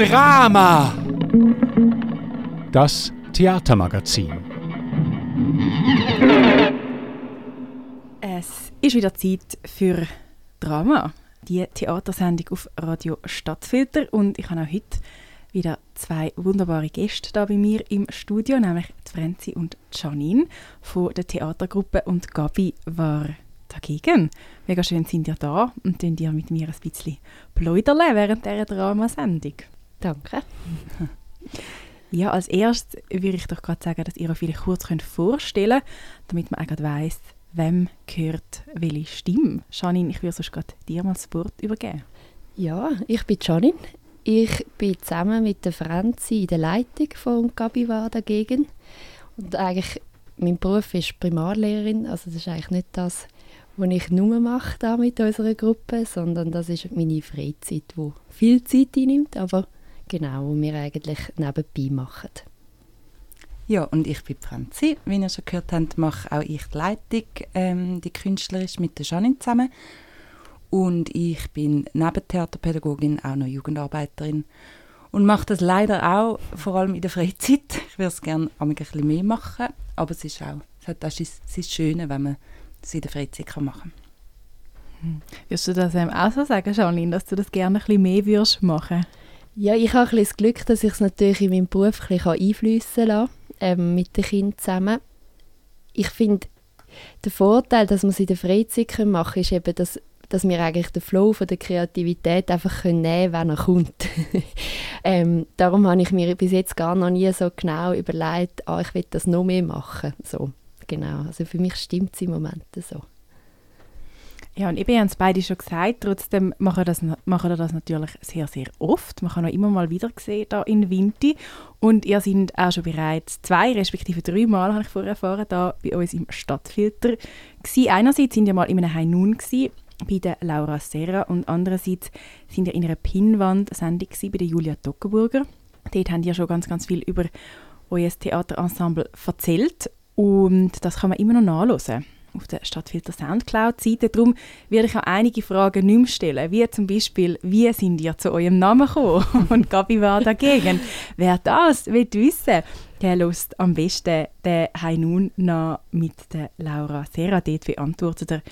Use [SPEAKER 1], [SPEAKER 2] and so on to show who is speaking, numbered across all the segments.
[SPEAKER 1] Drama. Das Theatermagazin.
[SPEAKER 2] Es ist wieder Zeit für Drama, die Theatersendung auf Radio Stadtfilter. Und ich habe auch heute wieder zwei wunderbare Gäste da bei mir im Studio, nämlich die Frenzi und Janine von der Theatergruppe und Gabi war dagegen. Mega schön sind ihr da und könnt ihr mit mir ein bisschen pläudern während dieser Dramasendung.
[SPEAKER 3] Danke.
[SPEAKER 2] Ja, als erstes würde ich doch gerade sagen, dass ihr euch vielleicht kurz könnt vorstellen könnt, damit man auch weiss, wem gehört welche Stimme. Janine, ich würde sonst gerade dir mal das Wort übergeben.
[SPEAKER 3] Ja, ich bin Janine. Ich bin zusammen mit der Franzi in der Leitung von Gabi war dagegen. Und eigentlich, mein Beruf ist Primarlehrerin, also das ist eigentlich nicht das, was ich nur mache da mit unserer Gruppe, sondern das ist meine Freizeit, die viel Zeit einnimmt, aber genau, wo wir eigentlich nebenbei machen.
[SPEAKER 4] Ja, und ich bin Franzi. Wie ihr schon gehört habt, mache auch ich die Leitung, ähm, die künstlerisch mit der Janine zusammen. Und ich bin neben Theaterpädagogin auch noch Jugendarbeiterin und mache das leider auch, vor allem in der Freizeit. Ich würde es gerne ein bisschen mehr machen, aber es ist auch das ist das Schöne, wenn man es in der Freizeit machen kann.
[SPEAKER 2] Hm. Würdest du das ähm, auch so sagen, Janine, dass du das gerne ein bisschen mehr würdest machen
[SPEAKER 3] Ja, ich habe ein bisschen das Glück, dass ich es natürlich in meinem Beruf ein bisschen einfließen lassen ähm, mit den Kindern zusammen. Ich finde, der Vorteil, dass man es in der Freizeit machen kann, ist eben, dass, dass wir eigentlich den Flow von der Kreativität einfach nehmen können, wenn er kommt. ähm, darum habe ich mir bis jetzt gar noch nie so genau überlegt, ah, ich will das noch mehr machen. So, genau. Also für mich stimmt es im Moment so.
[SPEAKER 2] Ja, und eben haben es beide schon gesagt, trotzdem machen, das, machen das natürlich sehr, sehr oft. Man kann auch immer mal wieder sehen da in Winti. Und ihr seid auch schon bereits zwei, respektive drei Mal, habe ich vorher erfahren, da bei uns im Stadtfilter gewesen. Einerseits sind ihr mal in einem Hainun gewesen, bei der Laura Serra und andererseits sind ihr in einer Pinnwand-Sendung bei der Julia Tockenburger. Dort haben ihr schon ganz, ganz viel über euer Theaterensemble erzählt und das kann man immer noch nachlesen auf der Stadtfilter Soundcloud-Seite. Darum werde ich auch einige Fragen nicht mehr stellen, wie zum Beispiel, wie sind ihr zu eurem Namen gekommen? Und Gabi war dagegen. Wer das will wissen, der lust am besten den Hainun noch mit der Laura Serra. Dort beantwortet er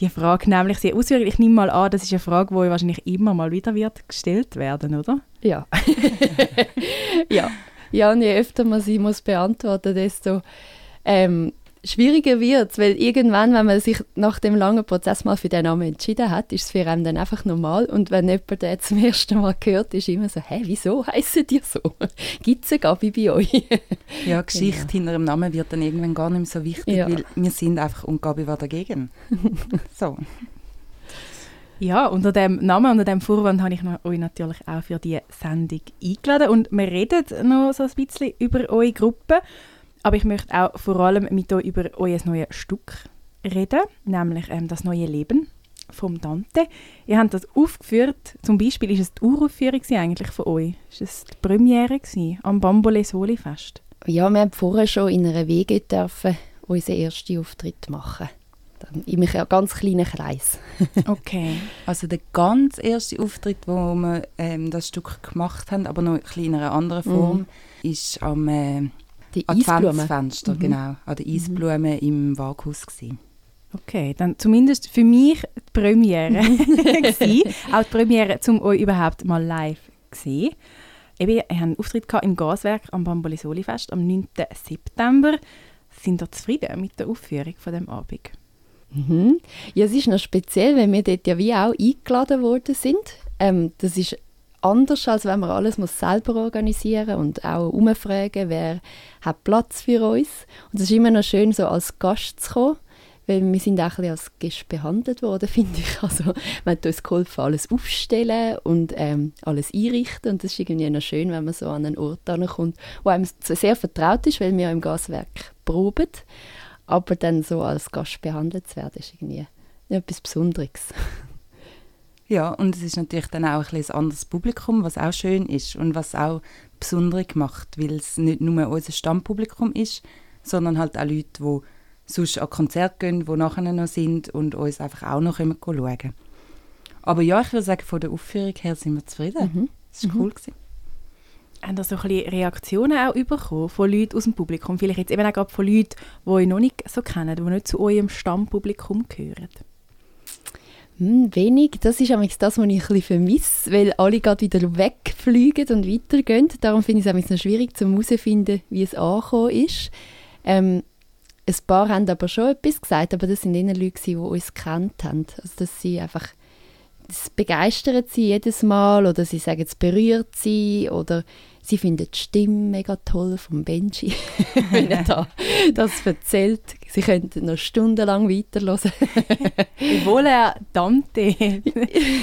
[SPEAKER 2] die Frage nämlich sehr ausführlich. Ich nehme mal an, das ist eine Frage, die wahrscheinlich immer mal wieder wird gestellt werden, oder?
[SPEAKER 3] Ja. ja. Ja, und je öfter man sie muss beantworten, desto ähm, schwieriger wird es, weil irgendwann, wenn man sich nach dem langen Prozess mal für den Namen entschieden hat, ist es für einen dann einfach normal. Und wenn jemand den zum ersten Mal hört, ist immer so, hä, wieso heissen die so? Gibt es eine Gabi bei euch?
[SPEAKER 4] ja, Geschichte genau. hinter dem Namen wird dann irgendwann gar nicht mehr so wichtig, ja. weil wir sind einfach und Gabi war dagegen. so.
[SPEAKER 2] Ja, unter dem Namen, unter dem Vorwand habe ich euch natürlich auch für die Sendung eingeladen und wir reden noch so ein bisschen über eure Gruppe. Aber ich möchte auch vor allem mit euch über euer neues Stück reden, nämlich ähm, das neue Leben vom Dante. Ihr habt das aufgeführt, zum Beispiel ist es die Uraufführung eigentlich von euch. Ist es die Premiere gewesen, am Bambole Soli Fest?
[SPEAKER 3] Ja, wir haben vorher schon in einer Wege dürfen unseren ersten Auftritt machen. In einem ganz kleinen Kreis.
[SPEAKER 4] okay. Also der ganz erste Auftritt, wo wir ähm, das Stück gemacht haben, aber noch in einer anderen Form, mm. ist am äh,
[SPEAKER 3] die
[SPEAKER 4] Adventsfenster, mhm. genau. An der Eisblume mhm. im Waghaus. Gewesen.
[SPEAKER 2] Okay, dann zumindest für mich die Premiere. Auch die Premiere, um euch überhaupt mal live zu sehen. Eben, wir hatten einen Auftritt im Gaswerk am Bambolisoli-Fest am 9. September. Sind ihr zufrieden mit der Aufführung von dem Abend?
[SPEAKER 3] Mhm. Ja, es ist noch speziell, weil wir dort ja wie auch eingeladen worden sind. Ähm, das ist anders, als wenn man alles muss selber organisieren und auch umfragen, wer hat Platz für uns. Und es ist immer noch schön, so als Gast zu kommen, weil wir sind auch ein als Gast behandelt worden, finde ich. Also man hat uns geholfen, alles aufstellen und ähm, alles einrichten und es ist irgendwie noch schön, wenn man so an einen Ort kommt, wo einem sehr vertraut ist, weil wir im Gaswerk proben, aber dann so als Gast behandelt zu werden, ist irgendwie etwas Besonderes.
[SPEAKER 4] Ja, und es ist natürlich dann auch ein, ein anderes Publikum, was auch schön ist und was auch besonders macht, weil es nicht nur unser Stammpublikum ist, sondern halt auch Leute, die sonst an Konzerte gehen, die nachher noch sind und uns einfach auch noch schauen können. Aber ja, ich würde sagen, von der Aufführung her sind wir zufrieden. Mhm. Das war mhm. cool. Gewesen.
[SPEAKER 2] Haben da so ein bisschen Reaktionen auch bekommen von Leuten aus dem Publikum? Vielleicht jetzt eben auch von Leuten, die euch noch nicht so kennen, die nicht zu eurem Stammpublikum gehören?
[SPEAKER 3] Hm, wenig. Das ist das, was ich ein vermisse, weil alle gerade wieder wegfliegen und weitergehen. Darum finde ich es noch schwierig zu herausfinden, wie es angekommen ist. Ähm, ein paar haben aber schon etwas gesagt, aber das sind eher Leute, die uns kennt haben. Also, dass sie einfach das begeistert sie jedes Mal oder sie sagen, es berührt sie oder sie finden die Stimme mega toll von Benji, wenn er da das erzählt. Sie könnten noch stundenlang weiterhören.
[SPEAKER 2] obwohl er Dante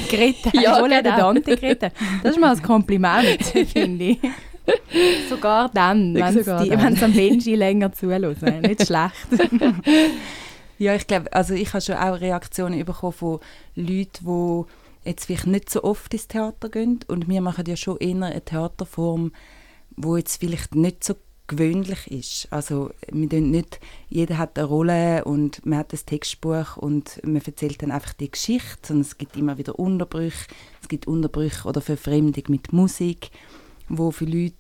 [SPEAKER 2] geredet hat. Ja, obwohl genau. er Dante geredet hat. Das ist mal ein Kompliment, finde ich. Sogar dann, wenn sie am Benji länger zuhören. Nicht schlecht.
[SPEAKER 4] ja, ich glaube, also ich habe schon auch Reaktionen bekommen von Leuten, die jetzt vielleicht nicht so oft ins Theater gehen. Und wir machen ja schon eher eine Theaterform, wo jetzt vielleicht nicht so gewöhnlich ist. Also wir nicht, jeder hat eine Rolle und man hat das Textbuch und man erzählt dann einfach die Geschichte, sondern es gibt immer wieder Unterbrüche. Es gibt Unterbrüche oder Verfremdung mit Musik wo für Leute,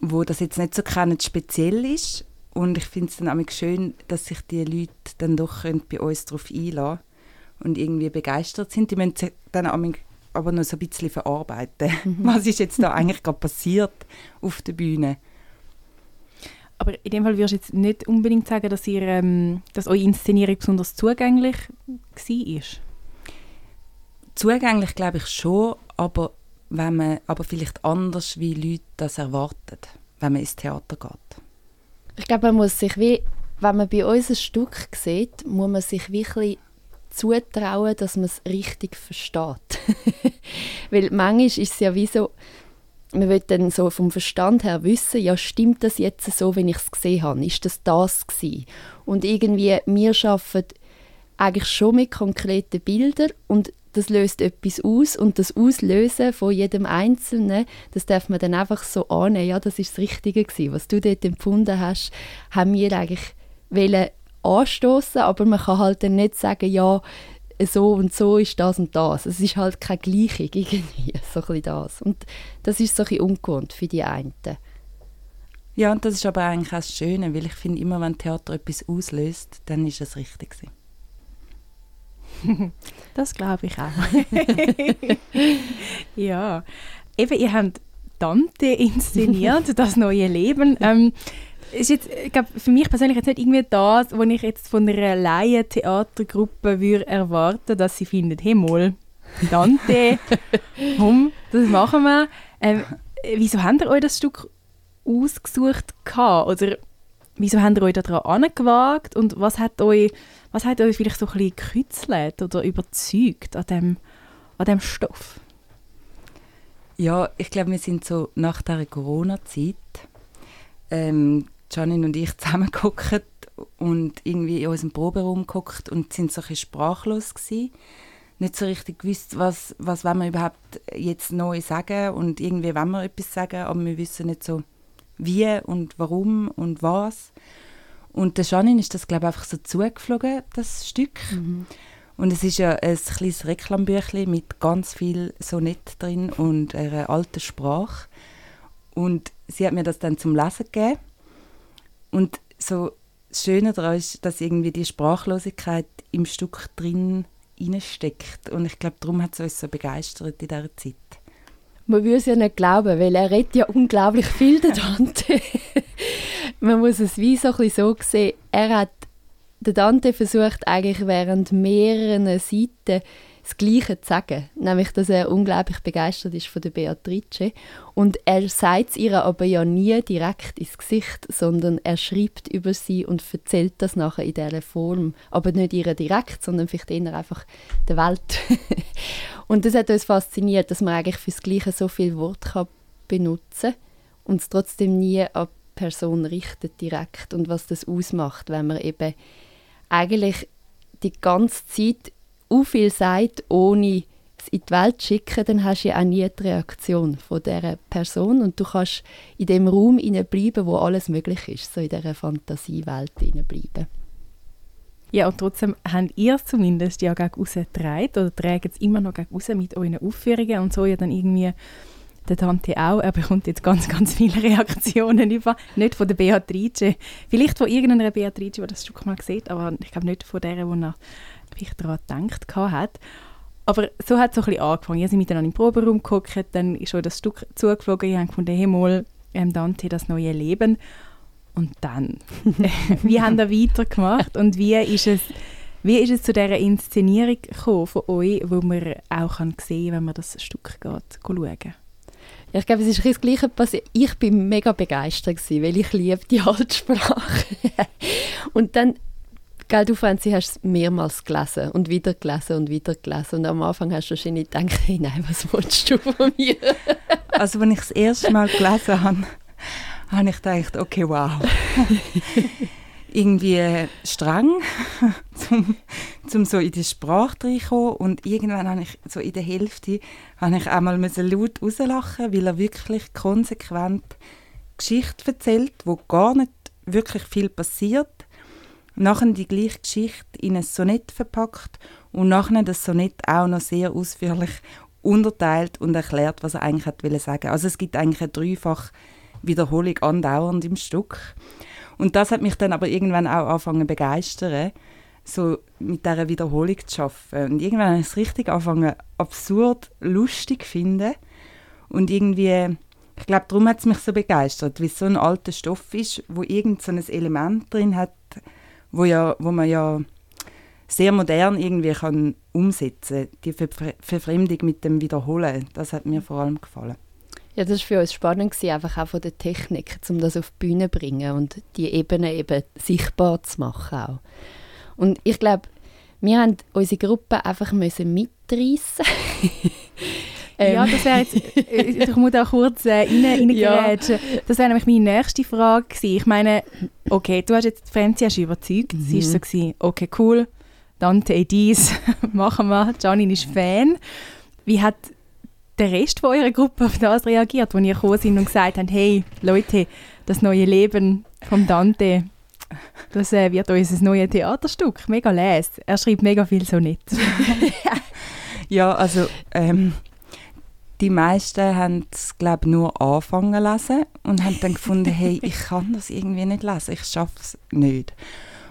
[SPEAKER 4] wo das jetzt nicht so kennen, speziell ist. Und ich finde es dann auch schön, dass sich die Leute dann doch bei uns darauf einlassen und irgendwie begeistert sind. Die müssen sich dann aber noch so ein bisschen verarbeiten. Mhm. Was ist jetzt da eigentlich gerade passiert auf der Bühne?
[SPEAKER 2] Aber in dem Fall würdest du jetzt nicht unbedingt sagen, dass, ihr, ähm, dass eure Inszenierung besonders zugänglich war?
[SPEAKER 4] Zugänglich glaube ich schon, aber wenn man aber vielleicht anders, wie Leute das erwarten, wenn man ins Theater geht.
[SPEAKER 3] Ich glaube, man muss sich wie, wenn man bei uns ein Stück sieht, muss man sich wirklich zutrauen, dass man es richtig versteht. Weil manchmal ist es ja wie so, man will dann so vom Verstand her wissen, ja, stimmt das jetzt so, wenn ich es gesehen habe? Ist das das gewesen? Und irgendwie, wir arbeiten eigentlich schon mit konkreten Bildern und das löst etwas aus und das Auslösen von jedem Einzelnen, das darf man dann einfach so annehmen, ja, das ist das Richtige gewesen. Was du dort empfunden hast, haben wir eigentlich wollen anstoßen, aber man kann halt dann nicht sagen, ja, so und so ist das und das. Es ist halt keine Gleichung irgendwie, so ein das. Und das ist so ein bisschen ungewohnt für die einen.
[SPEAKER 4] Ja, und das ist aber eigentlich auch das Schöne, weil ich finde, immer wenn Theater etwas auslöst, dann ist es richtig
[SPEAKER 2] das glaube ich auch. ja, eben, ihr habt Dante inszeniert, das neue Leben. Ähm, ist jetzt, ich glaube, für mich persönlich jetzt nicht irgendwie das, was ich jetzt von einer Laien-Theatergruppe würde erwarten, dass sie findet, hey mal, Dante, komm, das machen wir. Ähm, wieso habt ihr euch das Stück ausgesucht gehabt? Oder wieso habt ihr euch daran angewagt? Und was hat euch was hat euch vielleicht so ein bisschen gekützelt oder überzeugt an dem, an dem Stoff?
[SPEAKER 4] Ja, ich glaube, wir sind so nach der Corona-Zeit, ähm, Janine und ich zusammengeguckt und irgendwie in unserem Proberaum geguckt und sind so ein sprachlos gewesen. Nicht so richtig gewusst, was, was wollen wir überhaupt jetzt neu sagen und irgendwie wollen wir etwas sagen, aber wir wissen nicht so wie und warum und was. Und der Janine ist das, glaube ich, einfach so zugeflogen, das Stück. Mhm. Und es ist ja ein kleines Reklambüchlein mit ganz viel Sonett drin und einer alten Sprache. Und sie hat mir das dann zum Lesen gegeben. Und so das Schöne daran ist, dass irgendwie die Sprachlosigkeit im Stück drin steckt. Und ich glaube, darum hat es uns so begeistert in dieser Zeit.
[SPEAKER 3] Man würde es ja nicht glauben, weil er redet ja unglaublich viel, der Dante. Man muss es wie so, so sehen, er hat, der Dante versucht eigentlich während mehreren Seiten das Gleiche zu sagen, nämlich, dass er unglaublich begeistert ist von der Beatrice und er sagt es ihr aber ja nie direkt ins Gesicht, sondern er schreibt über sie und erzählt das nachher in dieser Form, aber nicht ihr direkt, sondern vielleicht eher einfach der Welt. und das hat uns fasziniert, dass man eigentlich für das Gleiche so viel Wort kann benutzen und es trotzdem nie an die Person richtet direkt und was das ausmacht, wenn man eben eigentlich die ganze Zeit u viel sagt, ohne es in die Welt zu schicken, dann hast du ja auch nie die Reaktion von dieser Person und du kannst in dem Raum bleiben, wo alles möglich ist, so in dieser Fantasiewelt bleiben.
[SPEAKER 2] Ja, und trotzdem habt ihr es zumindest ja gegen raus getragen oder tragen es immer noch gegen raus mit euren Aufführungen und so ja dann irgendwie der Dante auch. Er bekommt jetzt ganz, ganz viele Reaktionen über. Nicht von der Beatrice. Vielleicht von irgendeiner Beatrice, die das Stück mal sieht, aber ich glaube nicht von der, die er vielleicht daran gedacht hat. Aber so hat es so ein bisschen angefangen. Wir sind miteinander im Proberaum geguckt, dann ist schon das Stück zugeflogen. Ich habe gefunden, hey, mal, ähm, Dante, das neue Leben. Und dann, wie haben wir weitergemacht und wie ist es, wie ist es zu dieser Inszenierung gekommen von euch, wo man auch kann sehen kann, wenn man das Stück geht, schauen
[SPEAKER 3] ich glaube, es ist das Gleiche passiert. Ich bin mega begeistert gewesen, weil ich liebe die Altsprache. und dann, gell, du Franzi, hast es mehrmals gelesen und wieder gelesen und wieder gelesen. Und am Anfang hast du wahrscheinlich gedacht, hey, nein, was willst du von mir?
[SPEAKER 4] also, als ich das erste Mal gelesen habe, habe ich gedacht, okay, wow. irgendwie streng, zum, zum so in die Sprache reinkommen. Und irgendwann habe ich so in der Hälfte habe ich einmal laut rauslachen, weil er wirklich konsequent Geschichte erzählt, wo gar nicht wirklich viel passiert. Nachher die gleiche Geschichte in ein Sonett verpackt und nachher das Sonett auch noch sehr ausführlich unterteilt und erklärt, was er eigentlich hat sagen. Also es gibt eigentlich eine dreifach Wiederholung andauernd im Stück. Und das hat mich dann aber irgendwann auch angefangen zu begeistern, so mit dieser Wiederholung zu arbeiten. Und irgendwann habe ich es richtig angefangen, absurd lustig zu finden. Und irgendwie, ich glaube, darum hat es mich so begeistert, weil es so ein alter Stoff ist, wo irgend so ein Element drin hat, wo, ja, wo man ja sehr modern irgendwie kann umsetzen kann. Die Ver Verfremdung mit dem Wiederholen, das hat mir vor allem gefallen.
[SPEAKER 3] Ja, das war für uns spannend, gewesen, einfach auch von der Technik, um das auf die Bühne zu bringen und die Ebene eben sichtbar zu machen auch. Und ich glaube, wir haben unsere Gruppe einfach müssen.
[SPEAKER 2] ähm. Ja, das wäre jetzt, äh, ich muss auch kurz äh, rein, ja. Das wäre nämlich meine nächste Frage gewesen. Ich meine, okay, du hast jetzt, Franzi hast überzeugt, mhm. sie war so, gewesen, okay, cool, Dante dies, machen wir, Janine ist Fan. Wie hat der Rest von eurer Gruppe auf das reagiert, als ihr gekommen sind und gesagt habt, hey, Leute, das neue Leben vom Dante, das äh, wird unser neues Theaterstück. Mega les. Er schreibt mega viel so nicht.
[SPEAKER 4] ja, also ähm, die meisten haben es, glaube nur angefangen zu lesen und haben dann gefunden, hey, ich kann das irgendwie nicht lesen, ich schaffe es nicht.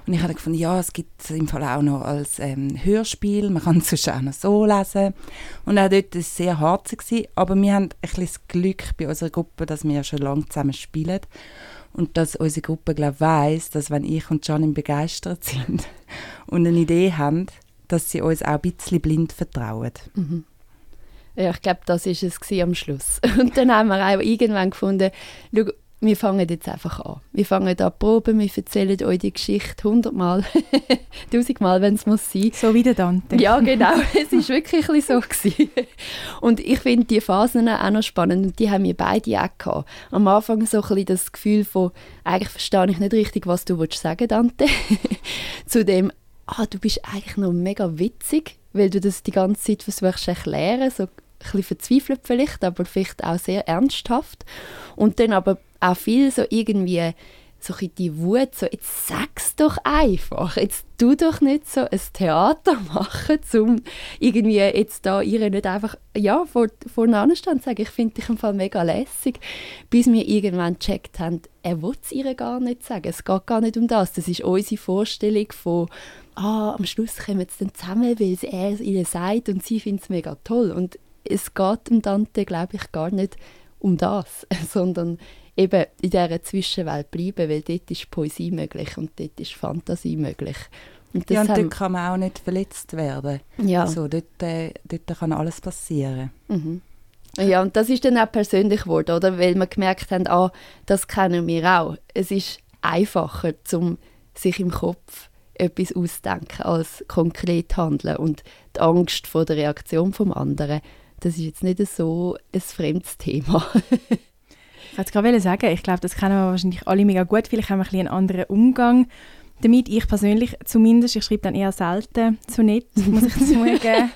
[SPEAKER 4] Und ich habe gefunden, ja, es gibt es im Fall auch noch als ähm, Hörspiel, man kann es auch noch so lesen. Und auch dort war es sehr hart, gewesen, aber wir haben ein bisschen das Glück bei unserer Gruppe, dass wir schon lange zusammen spielen und dass unsere Gruppe, glaube weiss, dass wenn ich und Janine begeistert sind und eine Idee haben, dass sie uns auch ein bisschen blind vertrauen. Mhm.
[SPEAKER 3] Ja, ich glaube, das war es am Schluss. Und dann haben wir auch irgendwann gefunden, schau, wir fangen jetzt einfach an. Wir fangen an proben, wir erzählen euch die Geschichte hundertmal, tausendmal, wenn es muss sein.
[SPEAKER 2] So wie der Dante.
[SPEAKER 3] Ja, genau. es war wirklich so. Gewesen. Und ich finde die Phasen auch noch spannend und die haben wir beide auch gehabt. Am Anfang so ein bisschen das Gefühl von, eigentlich verstehe ich nicht richtig, was du willst sagen, Dante. Zu dem, ah, du bist eigentlich noch mega witzig, weil du das die ganze Zeit versuchst zu erklären, so bisschen verzweifelt vielleicht, aber vielleicht auch sehr ernsthaft. Und dann aber auch viel so irgendwie so ein die Wut, so jetzt sag's doch einfach, jetzt tu doch nicht so ein Theater machen, um irgendwie jetzt da ihr nicht einfach, ja, vor, vorne stehen und sagen, ich finde dich im Fall mega lässig, bis wir irgendwann gecheckt haben, er will es ihr gar nicht sagen, es geht gar nicht um das, das ist unsere Vorstellung von, ah, am Schluss kommen sie dann zusammen, weil er es ihnen sagt und sie findet es mega toll. Und es geht um Dante, glaube ich, gar nicht um das, sondern eben in dieser Zwischenwelt bleiben, weil dort ist Poesie möglich und dort ist Fantasie möglich.
[SPEAKER 4] Und ja, und dort kann man auch nicht verletzt werden. Ja. So, dort, äh, dort kann alles passieren.
[SPEAKER 3] Mhm. Ja, und das ist dann auch persönlich geworden, oder? Weil wir gemerkt haben, ah, das kennen wir auch. Es ist einfacher, um sich im Kopf etwas auszudenken, als konkret handeln. Und die Angst vor der Reaktion vom anderen, das ist jetzt nicht so ein fremdes Thema.
[SPEAKER 2] Ich wollte gerade sagen, ich glaube, das kennen wir wahrscheinlich alle mega gut. Vielleicht haben wir ein bisschen einen anderen Umgang damit. Ich persönlich zumindest, ich schreibe dann eher selten zu nett, muss ich zugeben.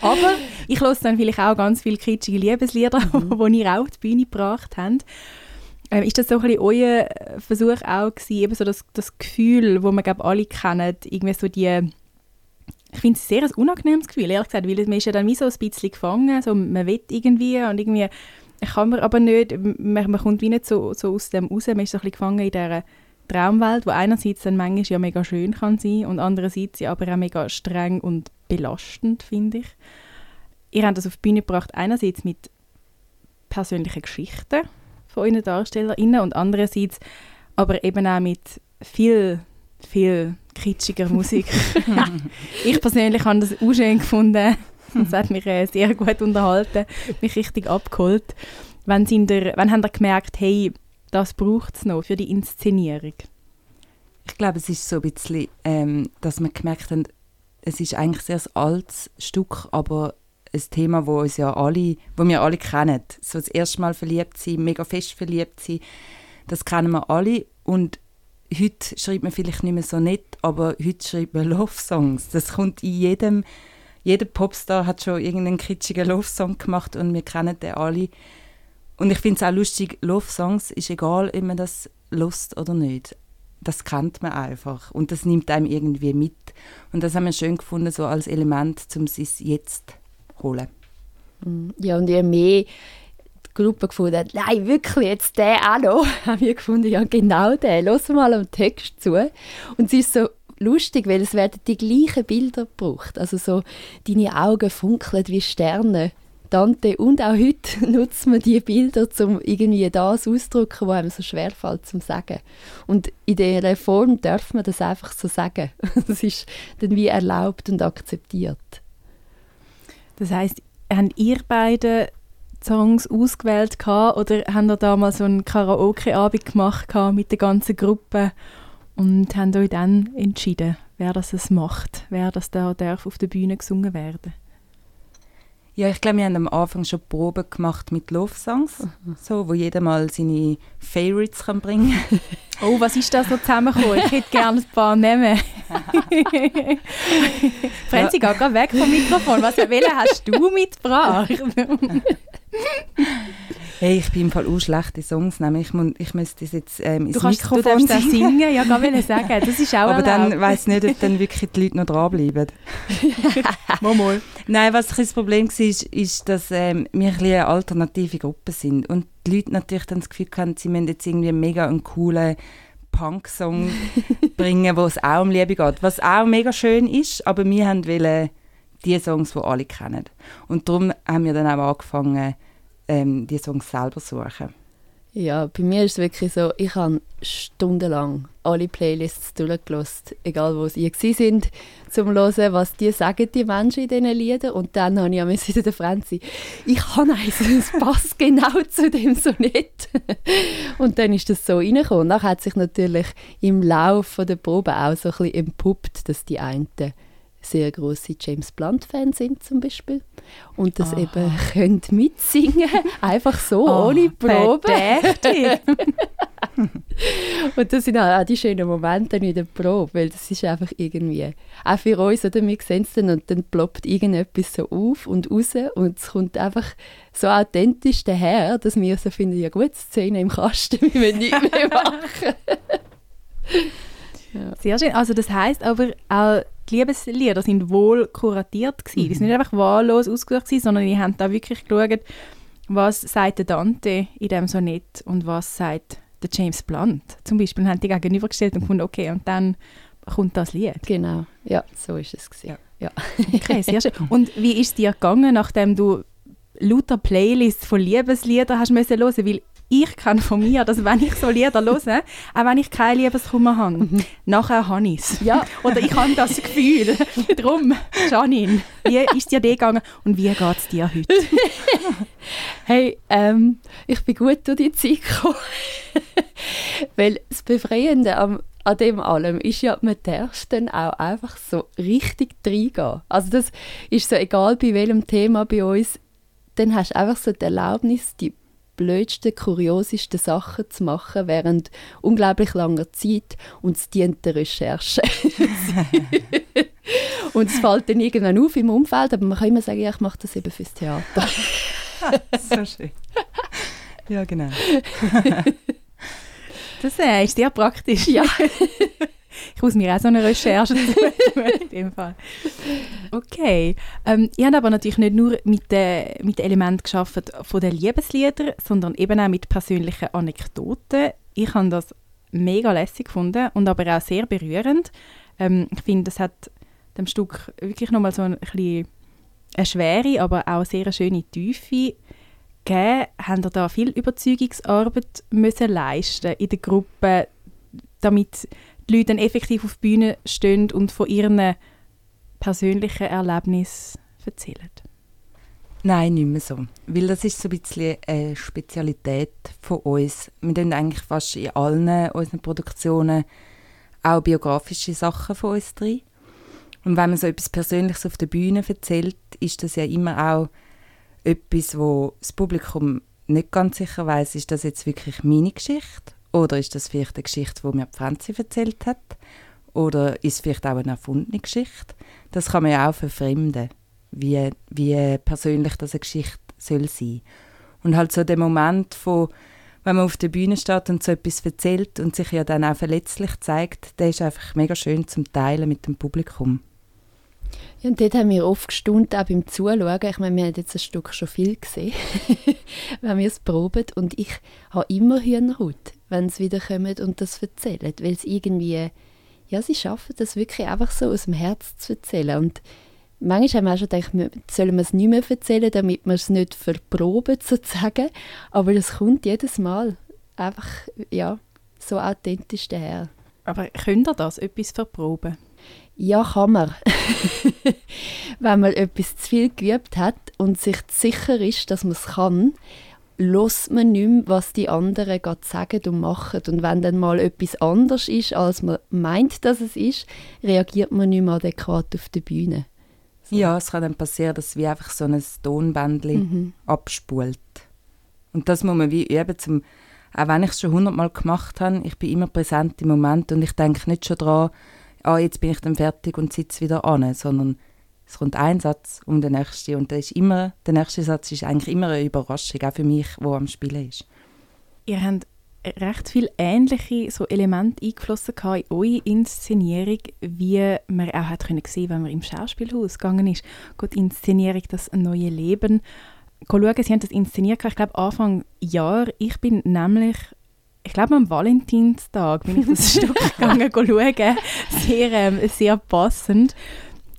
[SPEAKER 2] Aber ich höre dann vielleicht auch ganz viele kitschige Liebeslieder, mhm. die ihr auch auf die Bühne gebracht habt. Ähm, ist das so ein bisschen euer Versuch auch gewesen, eben so das, das Gefühl, wo wir glaube alle kennen, irgendwie so die ich finde es sehr ein unangenehmes Gefühl, ehrlich gesagt, weil man ist ja dann wie so ein bisschen gefangen, so, man will irgendwie und irgendwie kann man aber nicht, man, man kommt wie nicht so, so aus dem raus, man ist so ein bisschen gefangen in dieser Traumwelt, wo einerseits dann manchmal ja mega schön kann sein und andererseits ja aber auch mega streng und belastend, finde ich. Ihr habt das auf die Bühne gebracht, einerseits mit persönlichen Geschichten von euren DarstellerInnen und andererseits aber eben auch mit viel, viel kitschiger Musik. ich persönlich habe das auch schön gefunden. Das hat mich äh, sehr gut unterhalten, mich richtig abgeholt. Wann, sind ihr, wann habt ihr gemerkt, hey, das braucht es noch für die Inszenierung?
[SPEAKER 4] Ich glaube, es ist so ein bisschen, ähm, dass man gemerkt hat, es ist eigentlich sehr ein altes Stück, aber ein Thema, wo uns ja alle, wo wir alle kennen. So das erste Mal verliebt sein, mega fest verliebt sein, das kennen wir alle und heute schreibt man vielleicht nicht mehr so nett, aber heute schreibt man Love-Songs. Das kommt in jedem, jeder Popstar hat schon irgendeinen kitschigen Love-Song gemacht und wir kennen den alle. Und ich finde es auch lustig, Love-Songs ist egal, ob man das lust oder nicht. Das kennt man einfach und das nimmt einem irgendwie mit. Und das haben wir schön gefunden, so als Element, um es jetzt zu holen.
[SPEAKER 3] Mm, ja, und je mehr die Gruppe gefunden hat, nein, wirklich, jetzt der auch noch, haben wir gefunden, ja, genau der, Lass mal am Text zu. Und es ist so lustig, weil es werden die gleichen Bilder gebraucht. Also so, deine Augen funkeln wie Sterne. Dante und auch heute nutzt man diese Bilder, um irgendwie das auszudrücken, was einem so schwerfällt zum Sagen. Und in dieser Form darf man das einfach so sagen. Das ist dann wie erlaubt und akzeptiert.
[SPEAKER 2] Das heißt, haben ihr beide Songs ausgewählt gehabt, oder haben ihr da mal so einen Karaoke-Abend gemacht mit der ganzen Gruppe und haben euch dann entschieden, wer das es macht, wer das da darf auf der Bühne gesungen werden?
[SPEAKER 4] Ja, ich glaube, wir haben am Anfang schon Proben gemacht mit Love-Songs, mhm. so, wo jeder mal seine Favorites kann bringen
[SPEAKER 2] Oh, was ist da so zusammengekommen? Ich hätte gerne ein paar nehmen. Franzi, ja. geh weg vom Mikrofon. Was welchen hast du mitgebracht?
[SPEAKER 4] Hey, ich bin im Fall auch schlechte Songs nehmen. Ich, muss, ich müsste das jetzt ähm, ins
[SPEAKER 2] du kannst,
[SPEAKER 4] Mikrofon
[SPEAKER 2] du singen. singen. Ja, kann ich sagen. Das ist auch
[SPEAKER 4] Aber erlaubt. dann weiss ich nicht, ob dann wirklich die Leute noch dranbleiben.
[SPEAKER 2] mal, mal.
[SPEAKER 4] Nein, was das Problem war, ist, ist dass ähm, wir ein eine alternative Gruppe sind. Und die Leute natürlich dann das Gefühl haben, sie müssen jetzt irgendwie mega einen coolen Punk-Song bringen, wo es auch um Liebe geht. Was auch mega schön ist, aber wir wollten die Songs, die alle kennen. Und darum haben wir dann auch angefangen, ähm, die Songs selber zu suchen.
[SPEAKER 3] Ja, bei mir ist es wirklich so, ich habe stundenlang alle Playlists durchgelassen, egal wo sie sind, zum zu hören, was die sagen, die Menschen in diesen Liedern. Und dann habe ich auch wieder der Franzi, ich habe eins, es passt genau zu dem so nicht. und dann ist das so reingekommen. Dann hat sich natürlich im Laufe der Probe auch so ein bisschen entpuppt, dass die einen sehr große James Blunt-Fans sind zum Beispiel und das Aha. eben können mitsingen, einfach so, oh, ohne Probe. und das sind auch die schönen Momente in der Probe, weil das ist einfach irgendwie, auch für uns, oder, wir sehen es dann und dann ploppt irgendetwas so auf und raus und es kommt einfach so authentisch daher, dass wir so finden, ja gut, Szene im Kasten, wir wollen nichts mehr machen.
[SPEAKER 2] Ja. Sehr schön, also das heisst aber auch die Liebeslieder sind wohl kuratiert gewesen. Mhm. Die sind nicht einfach wahllos ausgesucht gewesen, sondern die haben da wirklich geschaut, was sagt der Dante in dem Sonett und was sagt der James Blunt. Zum Beispiel haben die gegenübergestellt und gefunden, okay, und dann kommt das Lied.
[SPEAKER 3] Genau, ja, so ist es gewesen. Ja.
[SPEAKER 2] ja. Okay, sehr schön. Und wie ist es dir gegangen, nachdem du lauter Playlists von Liebesliedern hast müssen hören, weil ich kenne von mir, dass wenn ich so Lieder höre, auch wenn ich kein Liebeskummer habe, mhm. nachher habe ich es. Ja. Oder ich habe das Gefühl. Darum, Janine, wie ist dir das gegangen und wie geht es dir heute?
[SPEAKER 3] hey, ähm, ich bin gut durch die Zeit gekommen. Weil das Befreiende am an dem allem ist ja, man darf dann auch einfach so richtig reingehen. Also das ist so egal bei welchem Thema bei uns, dann hast du einfach so die Erlaubnis, die blödsten, kuriosesten Sachen zu machen während unglaublich langer Zeit und es dient der Recherche. und es fällt dann irgendwann auf im Umfeld, aber man kann immer sagen, ja, ich mache das eben fürs Theater.
[SPEAKER 4] so schön. Ja, genau.
[SPEAKER 2] das äh, ist sehr praktisch.
[SPEAKER 3] Ja.
[SPEAKER 2] Ich muss mir auch so eine Recherche Fall. Okay. Ähm, ihr habt aber natürlich nicht nur mit den, mit Elementen geschaffen von den Liebesliedern, sondern eben auch mit persönlichen Anekdoten. Ich habe das mega lässig gefunden und aber auch sehr berührend. Ähm, ich finde, es hat dem Stück wirklich nochmal so ein bisschen eine schwere, aber auch sehr schöne Tiefe gegeben. Haben da viel Überzeugungsarbeit müssen leisten in der Gruppe, damit die Leute dann effektiv auf die Bühne stehen und von ihren persönlichen Erlebnissen erzählen?
[SPEAKER 4] Nein, nicht mehr so. Weil das ist so ein bisschen eine Spezialität von uns. Wir tun eigentlich fast in allen unseren Produktionen auch biografische Sachen von uns drin. Und wenn man so etwas Persönliches auf der Bühne erzählt, ist das ja immer auch etwas, wo das Publikum nicht ganz sicher weiß, ist das jetzt wirklich meine Geschichte oder ist das vielleicht eine Geschichte, die mir Franzi erzählt hat oder ist es vielleicht auch eine erfundene Geschichte. Das kann man ja auch verfremden, wie, wie persönlich das eine Geschichte soll sein. Und halt so der Moment von wenn man auf der Bühne steht und so etwas erzählt und sich ja dann auch verletzlich zeigt, der ist einfach mega schön zum Teilen mit dem Publikum.
[SPEAKER 3] Ja, und dort haben wir oft gestaunt, auch beim Zuschauen. Ich meine, wir haben jetzt ein Stück schon viel gesehen, wenn wir es proben. Und ich habe immer Hühnerhaut, wenn sie wieder kommen und das erzählen. Weil es irgendwie, ja, sie schaffen das wirklich einfach so aus dem Herz zu erzählen. Und manchmal haben wir auch schon gedacht, sollen wir es nicht mehr erzählen, damit wir es nicht verproben, sozusagen. Aber es kommt jedes Mal einfach, ja, so authentisch daher.
[SPEAKER 2] Aber könnt ihr das, etwas verproben?
[SPEAKER 3] Ja, kann man. Wenn man etwas zu viel geübt hat und sich sicher ist, dass man es kann, lässt man nicht mehr, was die anderen gerade sagen und machen. Und wenn dann mal etwas anders ist, als man meint, dass es ist, reagiert man nicht mehr adäquat auf der Bühne.
[SPEAKER 4] So. Ja, es kann dann passieren, dass es wie einfach so ein Tonbändchen mhm. abspult. Und das muss man wie üben, zum, auch wenn ich es schon hundertmal gemacht habe, ich bin immer präsent im Moment und ich denke nicht schon daran, ah, jetzt bin ich dann fertig und sitze wieder an, sondern es kommt ein Satz um den nächsten und der, ist immer, der nächste Satz ist eigentlich immer eine Überraschung, auch für mich, wo am Spielen ist.
[SPEAKER 2] Ihr habt recht viele ähnliche so Elemente eingeflossen in eure Inszenierung, wie man auch hat können sehen, wenn man im Schauspielhaus gegangen ist. Gut, Inszenierung, das neue Leben. Schauen, Sie haben das inszeniert, ich glaube Anfang Jahr. Ich bin nämlich ich glaube am Valentinstag bin ich das Stück gegangen schauen. Sehr, ähm, sehr passend.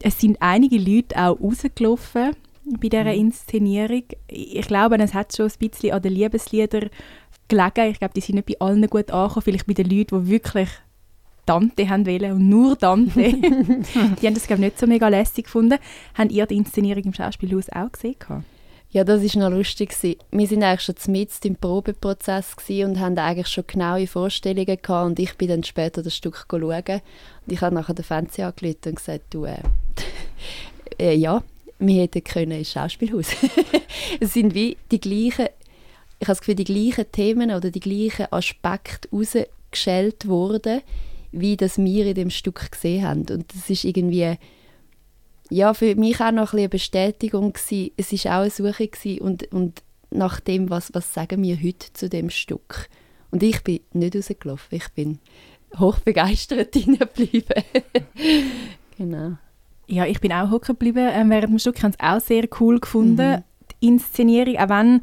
[SPEAKER 2] Es sind einige Leute auch rausgelaufen bei dieser mhm. Inszenierung. Ich glaube, es hat schon ein bisschen an den Liebesliedern gelegen. Ich glaube, die sind nicht bei allen gut angekommen. Vielleicht bei den Leuten, die wirklich Dante haben wollen und nur Dante. die haben das, glaube ich, nicht so mega lässig gefunden. Habt ihr die Inszenierung im Schauspielhaus auch gesehen?
[SPEAKER 3] Ja, das war noch lustig. Wir waren eigentlich schon mitten im Probeprozess und haben eigentlich schon genaue Vorstellungen gehabt und ich bin dann später das Stück schauen und ich habe nachher den Fernseher angerufen und gesagt, du, äh, äh, ja, wir hätten können ins Schauspielhaus. es sind wie die gleichen, ich habe das Gefühl, die gleichen Themen oder die gleichen Aspekte rausgeschält worden, wie das wir in dem Stück gesehen haben. Und das ist irgendwie ja, für mich auch noch ein eine Bestätigung gewesen. Es war auch eine Suche gewesen und, und nach dem, was, was sagen wir heute zu dem Stück. Und ich bin nicht rausgelaufen, ich bin hochbegeistert hineingeblieben. genau.
[SPEAKER 2] Ja, ich bin auch hocken geblieben ähm, während dem Stück. Ich habe es auch sehr cool gefunden. Mhm. Die Inszenierung, auch wenn,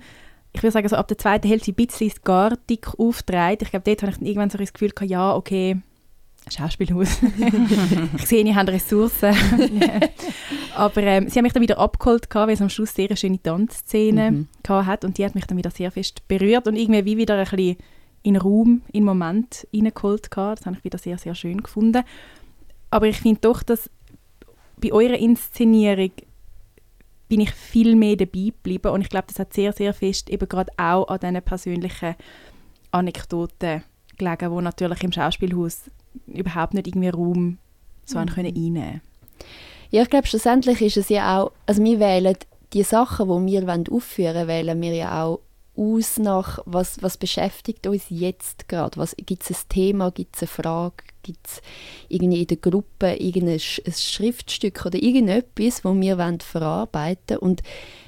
[SPEAKER 2] ich würde sagen, so ab der zweiten Hälfte ein bisschen gar dick auftritt. Ich glaube, dort habe ich irgendwann so das Gefühl gehabt, ja, okay, Schauspielhaus. ich sehe, ihr habt Ressourcen. Aber ähm, sie haben mich dann wieder abgeholt, weil es am Schluss sehr eine schöne Tanzszene mhm. hat und die hat mich dann wieder sehr fest berührt und irgendwie wie wieder ein bisschen in Raum, in Moment reingeholt. Das habe ich wieder sehr, sehr schön gefunden. Aber ich finde doch, dass bei eurer Inszenierung bin ich viel mehr dabei geblieben und ich glaube, das hat sehr, sehr fest eben gerade auch an diesen persönlichen Anekdoten gelegen, die natürlich im Schauspielhaus überhaupt nicht irgendwie Raum so mhm. können einnehmen
[SPEAKER 3] Ja, ich glaube, schlussendlich ist es ja auch, also wir wählen die Sachen, die wir aufführen wollen, wählen wir ja auch aus nach, was, was beschäftigt uns jetzt gerade? Gibt es ein Thema, gibt es eine Frage, gibt es irgendwie in der Gruppe irgendein ein Schriftstück oder irgendetwas, das wir wollen verarbeiten wollen? Und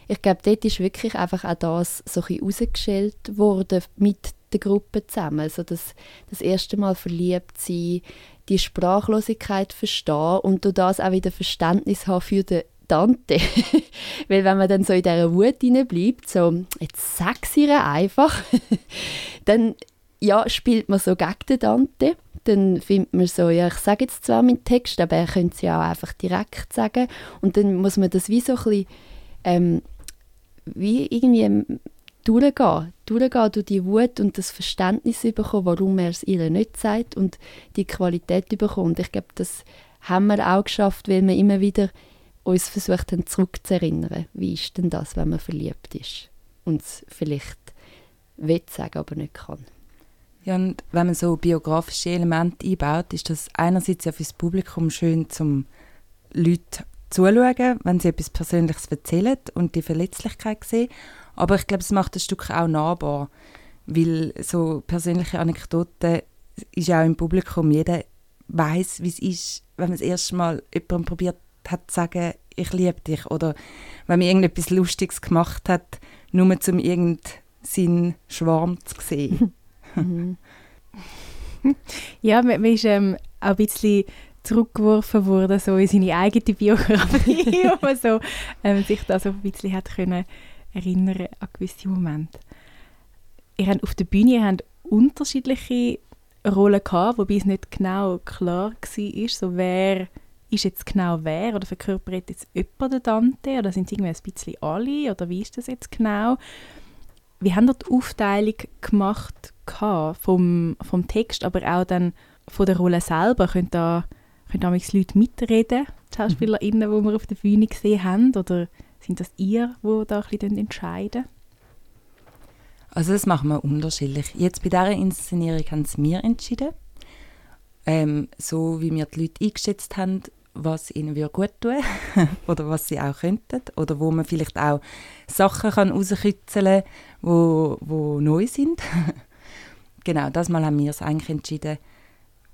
[SPEAKER 3] ich glaube, dort ist wirklich einfach auch das so ein bisschen worden mit der Gruppe zusammen. Also das, das erste Mal verliebt sein, die Sprachlosigkeit verstehen und durch das auch wieder Verständnis haben für den Tante. Weil wenn man dann so in dieser Wut bleibt, so, jetzt sag sie ihr einfach, dann ja, spielt man so gegen den Dante. Dann findet man so, ja, ich sage jetzt zwar meinen Text, aber er könnte es ja auch einfach direkt sagen. Und dann muss man das wie so ein bisschen, ähm, wie irgendwie durchgehen. Durchgehen durch die Wut und das Verständnis bekommen, warum er es ihr nicht sagt und die Qualität bekommt. Ich glaube, das haben wir auch geschafft, weil wir immer wieder uns versucht haben, zurückzuerinnern. Wie ist denn das, wenn man verliebt ist und es vielleicht will sagen, aber nicht kann.
[SPEAKER 4] Ja, und wenn man so biografische Elemente einbaut, ist das einerseits ja für das Publikum schön, zum Leute zuschauen, wenn sie etwas Persönliches erzählen und die Verletzlichkeit sehen. Aber ich glaube, es macht das Stück auch nahbar, weil so persönliche Anekdoten ist auch im Publikum, jeder weiß, wie es ist, wenn man das erste Mal jemandem probiert hat zu sagen, ich liebe dich oder wenn man irgendetwas Lustiges gemacht hat, nur um irgendeinen Schwarm zu sehen.
[SPEAKER 2] Mhm. ja, man, man ist ähm, auch ein bisschen zurückgeworfen worden so in seine eigene Biografie, wo man so, ähm, sich da so ein bisschen hat können erinnern an gewisse Momente. Ihr habt auf der Bühne ihr habt unterschiedliche Rollen gehabt, wobei es nicht genau klar war, so wer ist jetzt genau wer oder verkörpert jetzt jemand den Dante oder sind es irgendwie ein bisschen alle oder wie ist das jetzt genau? Wie haben ihr die Aufteilung gemacht vom, vom Text, aber auch dann von der Rolle selber? Können da, können da Leute mitreden, die SchauspielerInnen, die wir auf der Bühne gesehen haben? Oder sind das ihr, die da ein bisschen entscheiden?
[SPEAKER 4] Also das machen wir unterschiedlich. Jetzt bei dieser Inszenierung haben es mir entschieden. Ähm, so wie wir die Leute eingeschätzt haben, was ihnen gut tun oder was sie auch könnten oder wo man vielleicht auch Sachen kann rauskitzeln kann, wo, wo neu sind. genau, das Mal haben wir es eigentlich entschieden,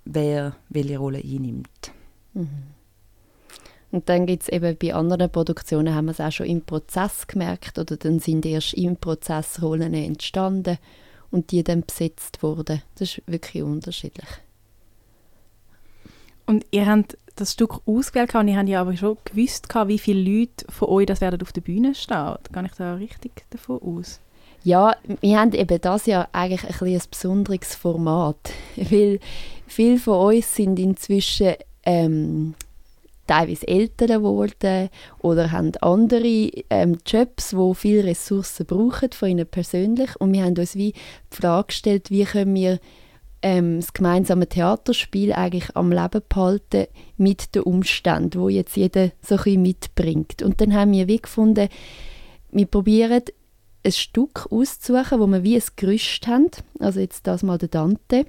[SPEAKER 4] wer welche Rolle einnimmt. Mhm.
[SPEAKER 3] Und dann gibt es eben bei anderen Produktionen, haben wir es auch schon im Prozess gemerkt oder dann sind erst im Prozess Rollen entstanden und die dann besetzt wurden. Das ist wirklich unterschiedlich.
[SPEAKER 2] Und ihr habt das Stück ausgewählt und ihr habt ja aber schon gewusst, wie viele Leute von euch das werden auf der Bühne stehen. Gehe ich da richtig davon aus?
[SPEAKER 3] Ja, wir haben eben das ja eigentlich ein, ein besonderes Format, weil viele von uns sind inzwischen ähm, teilweise älter geworden oder haben andere ähm, Jobs, wo viele Ressourcen brauchen von ihnen persönlich. Und wir haben uns wie die Frage gestellt, wie können wir ähm, das gemeinsame Theaterspiel eigentlich am Leben behalten mit den Umständen, wo jetzt jeder so ein mitbringt. Und dann haben wir wie gefunden, wir probieren ein Stück auszusuchen, wo wir wie ein Gerüst haben, also jetzt das mal der Dante,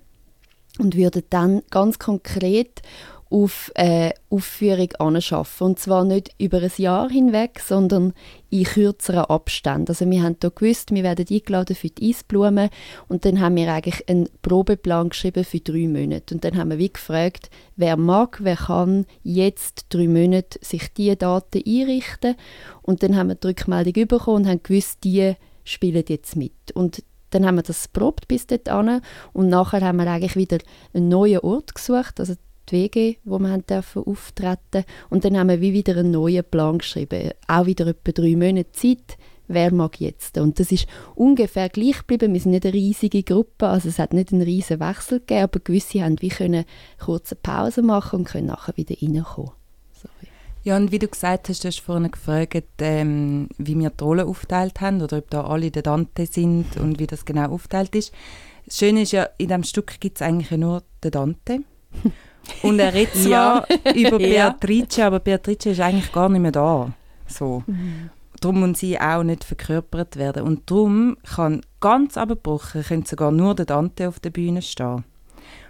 [SPEAKER 3] und würden dann ganz konkret auf äh, Aufführung anschaffen. Und zwar nicht über ein Jahr hinweg, sondern in kürzeren Abständen. Also wir haben hier gewusst, wir werden eingeladen für die Eisblumen und dann haben wir eigentlich einen Probeplan geschrieben für drei Monate. Und dann haben wir wie gefragt, wer mag, wer kann jetzt drei Monate sich diese Daten einrichten. Und dann haben wir die Rückmeldung bekommen und haben gewusst, die spielen jetzt mit. Und dann haben wir das probt bis dorthin und nachher haben wir eigentlich wieder einen neuen Ort gesucht. Also die Wege, wo wir dürfen auftreten und dann haben wir wie wieder einen neuen Plan geschrieben, auch wieder etwa drei Monate Zeit, wer mag jetzt. Und das ist ungefähr gleich geblieben, wir sind nicht eine riesige Gruppe, also es hat nicht einen riesen Wechsel gegeben, aber gewisse haben wie können kurze Pause machen und können nachher wieder reinkommen. Sorry.
[SPEAKER 4] Ja, und wie du gesagt hast, du hast vorhin gefragt, ähm, wie wir die Rollen aufgeteilt haben oder ob da alle der Dante sind und wie das genau aufgeteilt ist. Das Schöne ist ja, in diesem Stück gibt es eigentlich nur den Dante. Und er redet zwar ja. über Beatrice, aber Beatrice ist eigentlich gar nicht mehr da. So. Mhm. Darum muss sie auch nicht verkörpert werden. Und darum kann ganz abgebrochen könnte sogar nur der Dante auf der Bühne stehen.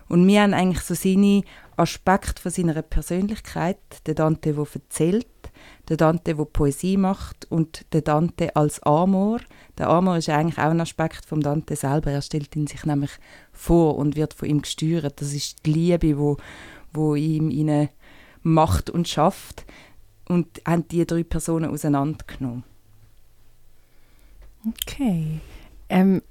[SPEAKER 4] Und wir haben eigentlich so seine Aspekte von seiner Persönlichkeit, der Dante, der erzählt, der Dante, der Poesie macht und der Dante als Amor. Der Amor ist eigentlich auch ein Aspekt vom Dante selber. Er stellt ihn sich nämlich vor und wird von ihm gesteuert. Das ist die Liebe, wo, wo ihm ihnen macht und schafft. Und haben die drei Personen auseinandergenommen.
[SPEAKER 2] Okay. Ähm,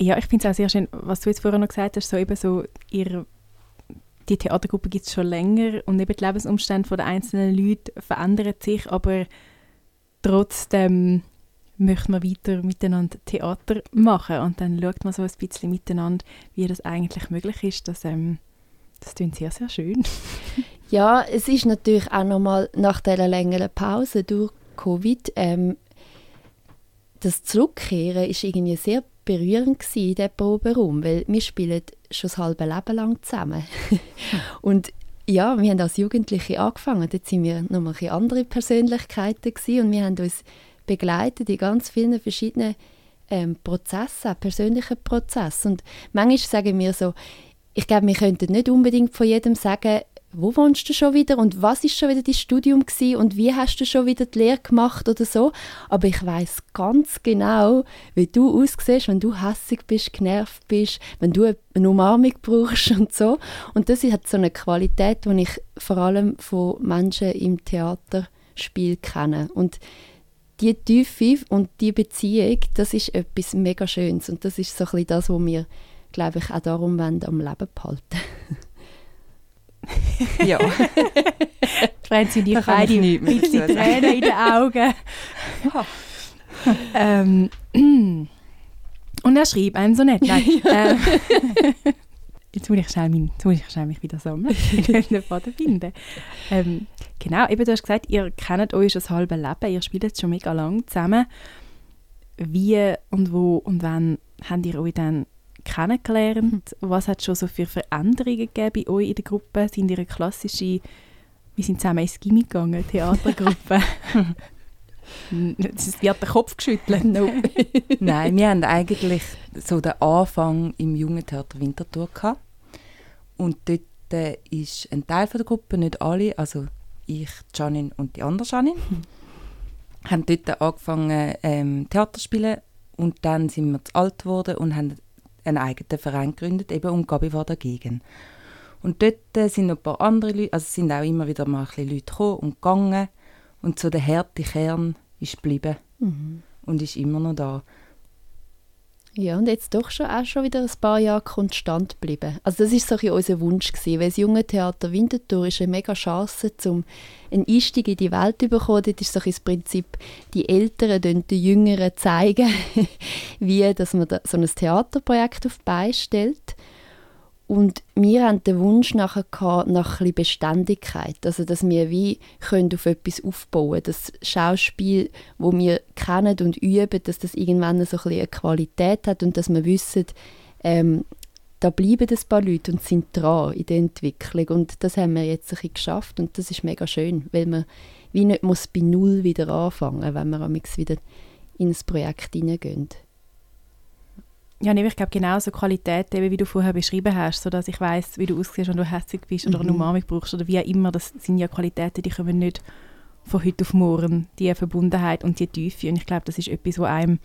[SPEAKER 2] Ja, ich finde es auch sehr schön, was du jetzt vorher noch gesagt hast, so eben so, ihr, die Theatergruppe gibt es schon länger und eben die Lebensumstände der einzelnen Leute verändern sich, aber trotzdem möchte man weiter miteinander Theater machen und dann schaut man so ein bisschen miteinander, wie das eigentlich möglich ist. Das, ähm, das klingt sehr, sehr schön.
[SPEAKER 3] Ja, es ist natürlich auch nochmal nach dieser längeren Pause durch Covid, ähm, das Zurückkehren ist irgendwie sehr berührend in diesem Proberaum, weil wir spielen schon das halbe Leben lang zusammen. und ja, wir haben als Jugendliche angefangen, dort waren wir nochmal andere Persönlichkeiten gewesen, und wir haben uns begleitet in ganz vielen verschiedenen ähm, Prozessen, persönlichen Prozessen. Und manchmal sagen wir so, ich glaube, wir könnten nicht unbedingt von jedem sagen, wo wohnst du schon wieder und was ist schon wieder dein Studium gewesen und wie hast du schon wieder die Lehre gemacht oder so. Aber ich weiß ganz genau, wie du aussiehst, wenn du hässig bist, genervt bist, wenn du eine Umarmung brauchst und so. Und das hat so eine Qualität, die ich vor allem von Menschen im Theaterspiel kenne. Und die Tiefe und die Beziehung, das ist etwas mega Schönes und das ist so ein bisschen das, was wir, glaube ich, auch darum wollen, am Leben behalten.
[SPEAKER 4] ja.
[SPEAKER 2] Franzi und ich beide ein bisschen Tränen in den Augen. ähm, und er schrieb einem so nett. Nein. ähm, jetzt muss ich schnell, mein, jetzt muss ich schnell mich wieder sammeln. Den Faden finden. Ähm, genau, eben du hast gesagt, ihr kennt euch schon das halbe Leben, ihr spielt jetzt schon mega lang zusammen. Wie und wo und wann habt ihr euch dann kennengelernt? Was hat es schon so für Veränderungen gegeben bei euch in der Gruppe? Sind ihr eine klassische, wir sind zusammen ins Gimmi gegangen, Theatergruppe? Es wird der Kopf geschüttelt. No.
[SPEAKER 4] Nein, wir haben eigentlich so den Anfang im Jungen Theater Winterthur gehabt. Und dort äh, ist ein Teil von der Gruppe, nicht alle, also ich, Janine und die andere Janine, haben dort angefangen ähm, Theater zu spielen und dann sind wir zu alt geworden und haben einen eigenen Verein gegründet, eben und Gabi war dagegen. Und dort äh, sind noch ein paar andere Leute, also sind auch immer wieder mal ein bisschen Leute gekommen und gegangen und so der harte Kern ist geblieben mhm. und ist immer noch da.
[SPEAKER 3] Ja, und jetzt doch schon auch schon wieder ein paar Jahre konstant geblieben. Also das ist so ein unser Wunsch gewesen, weil das junge Theater Winterthur ist eine mega Chance, um einen Einstieg in die Welt zu bekommen. Das ist so das Prinzip, die Älteren den Jüngeren zeigen, wie dass man so ein Theaterprojekt auf die Beine stellt. Und wir hatten den Wunsch nachher gehabt, nach ein Beständigkeit, also dass wir wie können auf etwas aufbauen, das Schauspiel, wo wir kennen und üben, dass das irgendwann so ein eine Qualität hat und dass wir wissen, ähm, da bleiben ein paar Leute und sind dran in der Entwicklung. Und das haben wir jetzt ein bisschen geschafft und das ist mega schön, weil man wie nicht muss bei Null wieder anfangen, wenn wir wieder in ein Projekt hineingehen
[SPEAKER 2] ja, ich glaube genau so Qualität, wie du vorher beschrieben hast, so dass ich weiß, wie du aussiehst, wenn du hässlich bist oder eine mhm. Umarmung brauchst oder wie auch immer, das sind ja Qualitäten, die kommen nicht von heute auf morgen, die Verbundenheit und die Tiefe und ich glaube, das ist etwas, was einem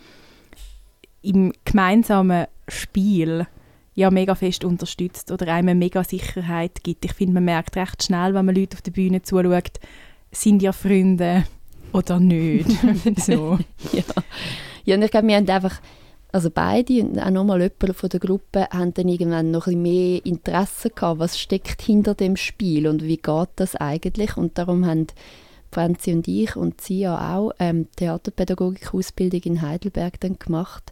[SPEAKER 2] im gemeinsamen Spiel ja mega fest unterstützt oder einem mega Sicherheit gibt. Ich finde, man merkt recht schnell, wenn man Leute auf der Bühne zuschaut, sind ja Freunde oder nicht. so.
[SPEAKER 3] ja. ja, und ich glaube, wir haben einfach also beide und auch nochmal jemand von der Gruppe haben dann irgendwann noch ein mehr Interesse gehabt, was steckt hinter dem Spiel und wie geht das eigentlich und darum haben Franzi und ich und sie ja auch ähm, Theaterpädagogik-Ausbildung in Heidelberg dann gemacht,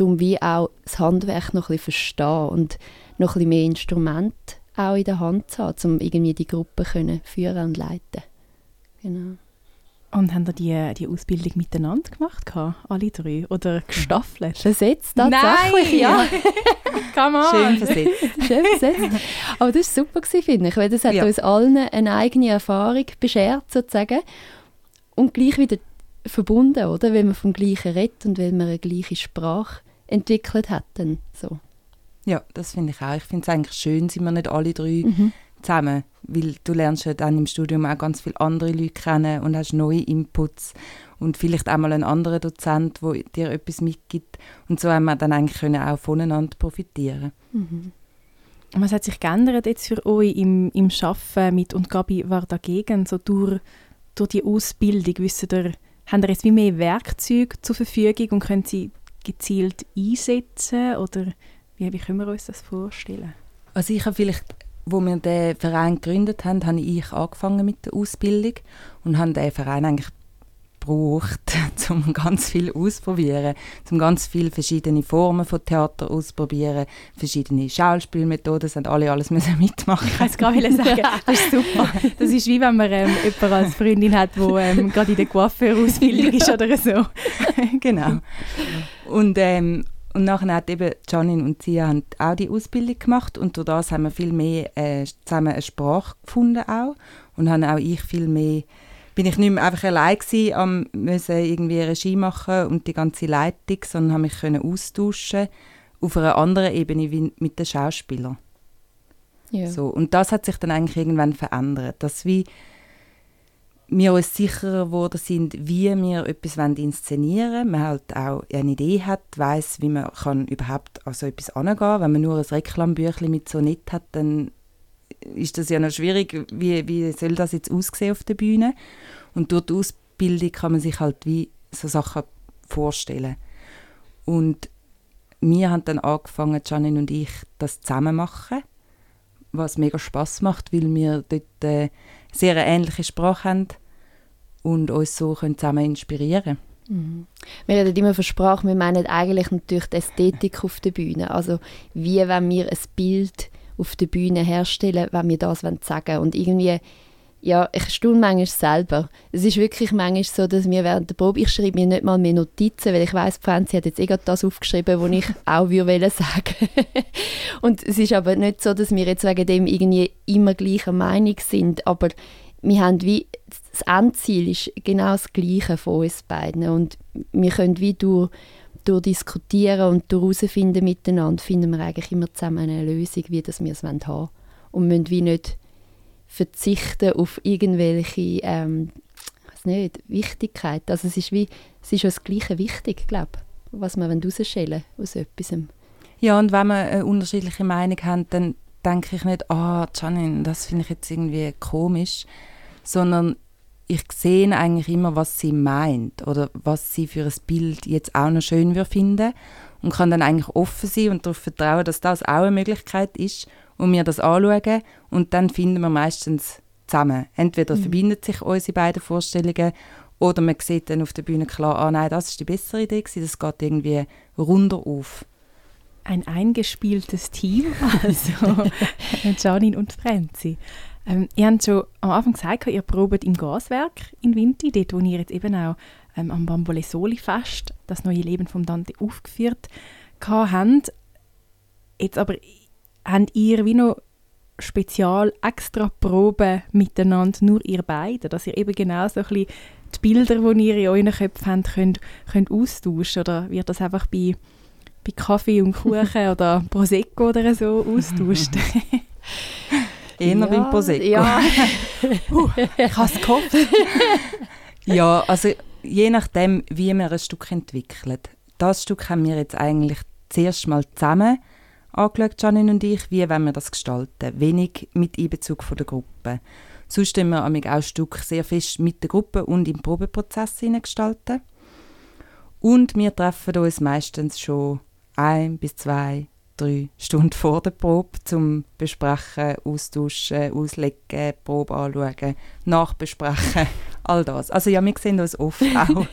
[SPEAKER 3] um wie auch das Handwerk noch ein bisschen verstehen und noch ein bisschen mehr Instrumente auch in der Hand zu haben, um irgendwie die Gruppe können führen und leiten. Genau.
[SPEAKER 2] Und haben ihr die, die Ausbildung miteinander gemacht, alle drei? Oder gestaffelt?
[SPEAKER 3] Versetzt, tatsächlich, Nein. ja.
[SPEAKER 2] Come on.
[SPEAKER 4] Schön versetzt.
[SPEAKER 3] Schön versetzt. Aber das war super, finde ich, weil das hat ja. uns allen eine eigene Erfahrung beschert, sozusagen. Und gleich wieder verbunden, oder? Weil man vom Gleichen redet und weil man eine gleiche Sprache entwickelt hat. so.
[SPEAKER 4] Ja, das finde ich auch. Ich finde es eigentlich schön, sind wir nicht alle drei mhm zusammen, weil du lernst ja dann im Studium auch ganz viele andere Leute kennen und hast neue Inputs und vielleicht auch mal einen anderen Dozent, der dir etwas mitgibt und so haben wir dann eigentlich können auch voneinander profitieren.
[SPEAKER 2] Mhm. Was hat sich geändert jetzt für euch im, im Arbeiten mit «Und Gabi war dagegen» so durch, durch die Ausbildung? Wisst ihr, haben ihr jetzt wie mehr Werkzeuge zur Verfügung und können sie gezielt einsetzen oder wie, wie können wir uns das vorstellen?
[SPEAKER 4] Also ich habe vielleicht, wo wir den Verein gegründet haben, habe ich angefangen mit der Ausbildung und habe den Verein eigentlich gebraucht, um ganz viel auszuprobieren, um ganz viele verschiedene Formen von Theater auszuprobieren, verschiedene Schauspielmethoden, das haben alle alles müssen mitmachen.
[SPEAKER 2] Ich wollte gerade sagen, das ist super. Das ist wie wenn man ähm, jemanden als Freundin hat, die ähm, gerade in der Coiffeur-Ausbildung ist oder so.
[SPEAKER 4] genau. Und, ähm, und nachher hat eben Janine und sie haben auch die Ausbildung gemacht und durch das haben wir viel mehr äh, zusammen eine Sprache gefunden auch und haben auch ich viel mehr bin ich nicht mehr einfach allein gewesen, am müssen irgendwie Regie machen und die ganze Leitung, sondern habe mich können austauschen auf einer anderen Ebene wie mit den Schauspielern. Ja. So, und das hat sich dann eigentlich irgendwann verändert, dass wie wir uns sicherer geworden sind, wie wir etwas inszenieren wollen. Man halt auch eine Idee hat, weiß, wie man kann überhaupt an so etwas angehen Wenn man nur ein Reklambüchlein mit so nett hat, dann ist das ja noch schwierig, wie, wie soll das jetzt aussehen auf der Bühne. Und durch die Ausbildung kann man sich halt wie so Sachen vorstellen. Und wir haben dann angefangen, Janine und ich, das zusammen machen, was mega Spaß macht, weil wir dort äh, sehr eine ähnliche Sprache haben und uns so können zusammen inspirieren
[SPEAKER 3] mhm. Wir reden immer von Sprache, wir meinen eigentlich natürlich die Ästhetik auf der Bühne. Also wie wenn wir ein Bild auf der Bühne herstellen, wenn wir das sagen wollen. Und irgendwie, ja, ich staune manchmal selber. Es ist wirklich manchmal so, dass wir während der Probe, ich schreibe mir nicht mal mehr Notizen, weil ich weiß, Franzi hat jetzt eh das aufgeschrieben, was ich auch würde sagen Und es ist aber nicht so, dass wir jetzt wegen dem irgendwie immer gleicher Meinung sind, aber wir haben wie, das Endziel ist genau das Gleiche von uns beiden und wir können wie durch durch Diskutieren und durch herausfinden miteinander, finden wir eigentlich immer zusammen eine Lösung, wie das wir es haben wollen. Und müssen wie nicht verzichten auf irgendwelche, ähm, weiß nicht, Wichtigkeit. Also es ist wie, es ist das Gleiche wichtig, glaube was wir herausstellen aus etwas.
[SPEAKER 4] Ja, und wenn wir eine unterschiedliche Meinung haben, dann denke ich nicht, ah, oh, Janine, das finde ich jetzt irgendwie komisch, sondern ich sehe eigentlich immer, was sie meint oder was sie für ein Bild jetzt auch noch schön würde finden und kann dann eigentlich offen sein und darauf vertrauen, dass das auch eine Möglichkeit ist und wir das anschauen und dann finden wir meistens zusammen. Entweder mhm. verbindet sich unsere beiden Vorstellungen oder man sieht dann auf der Bühne klar, ah nein, das ist die bessere Idee das geht irgendwie runter auf.
[SPEAKER 2] Ein eingespieltes Team, also Janine und Franzi. Ähm, ihr habt schon am Anfang gesagt, ihr probt im Gaswerk in Vinti, dort wo ihr jetzt eben auch ähm, am Bambole Soli Fest das neue Leben von Dante aufgeführt habt. Jetzt aber habt ihr wie noch spezial extra Proben miteinander, nur ihr beide, dass ihr eben genau so ein bisschen die Bilder, die ihr in euren Köpfen habt, könnt, könnt austauschen oder wird das einfach bei, bei Kaffee und Kuchen oder Prosecco oder so austauscht?
[SPEAKER 4] Eher ja, beim Prosecco. Ja. uh, ich habe es gehofft. ja, also je nachdem, wie man ein Stück entwickelt. Das Stück haben wir jetzt eigentlich zuerst mal zusammen angeschaut, Janine und ich, wie wollen wir das gestalten. Wenig mit Einbezug von der Gruppe. Sonst können wir auch das Stück sehr fest mit der Gruppe und im Probeprozess gestalten. Und wir treffen uns meistens schon ein bis zwei drei Stunden vor der Probe zum Besprechen, Austauschen, Auslegen, Probe anschauen, Nachbesprechen, all das. Also ja, wir sehen uns oft auch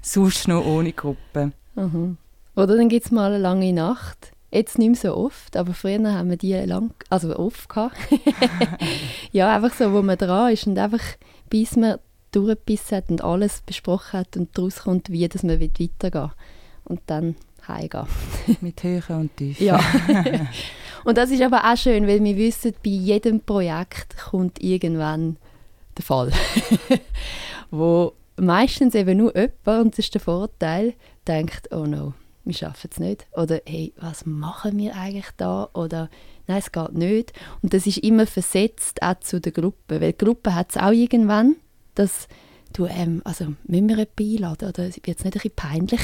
[SPEAKER 4] sonst noch ohne Gruppe.
[SPEAKER 3] Mhm. Oder dann gibt es mal eine lange Nacht. Jetzt nicht mehr so oft, aber früher haben wir die lang, also oft gehabt. ja, einfach so, wo man dran ist und einfach bis man durchgebissen hat und alles besprochen hat und daraus kommt, wie dass man weitergehen will. Und dann heimgehen.
[SPEAKER 4] Mit Höhen und Tiefen.
[SPEAKER 3] Ja. und das ist aber auch schön, weil wir wissen, bei jedem Projekt kommt irgendwann der Fall. wo meistens eben nur jemand, und das ist der Vorteil, denkt, oh no, wir schaffen es nicht. Oder hey, was machen wir eigentlich da? Oder nein, es geht nicht. Und das ist immer versetzt auch zu der Gruppe, weil die Gruppe hat es auch irgendwann, dass du, ähm, also müssen wir jemanden einladen oder wird es nicht ein bisschen peinlich?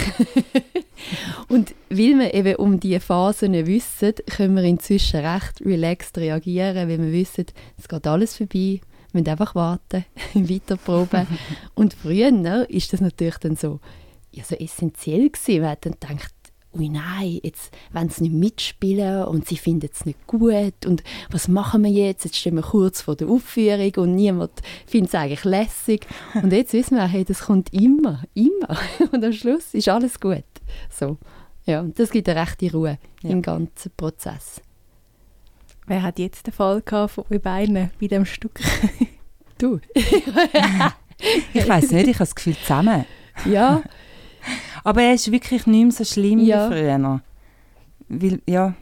[SPEAKER 3] und weil wir eben um diese Phasen wissen, können wir inzwischen recht relaxed reagieren, weil wir wissen, es geht alles vorbei, wir müssen einfach warten, weiter proben. und früher ne, ist das natürlich dann so, ja, so essentiell gewesen. Man hat dann gedacht, ui nein, jetzt wollen sie nicht mitspielen und sie finden es nicht gut und was machen wir jetzt? Jetzt stehen wir kurz vor der Aufführung und niemand findet es eigentlich lässig. Und jetzt wissen wir, hey, das kommt immer, immer. Und am Schluss ist alles gut. So. Ja, und das gibt eine rechte Ruhe
[SPEAKER 4] Ja.
[SPEAKER 3] im ganzen Prozess.
[SPEAKER 2] Wer hat jetzt den Fall gehabt von euch beiden bei dem Stück?
[SPEAKER 3] Du?
[SPEAKER 4] Ich weiß nicht, ich habe das Gefühl zusammen.
[SPEAKER 3] ja,
[SPEAKER 4] Aber er ist wirklich nicht mehr so schlimm
[SPEAKER 3] Ja.
[SPEAKER 4] wie früher. Weil, ja,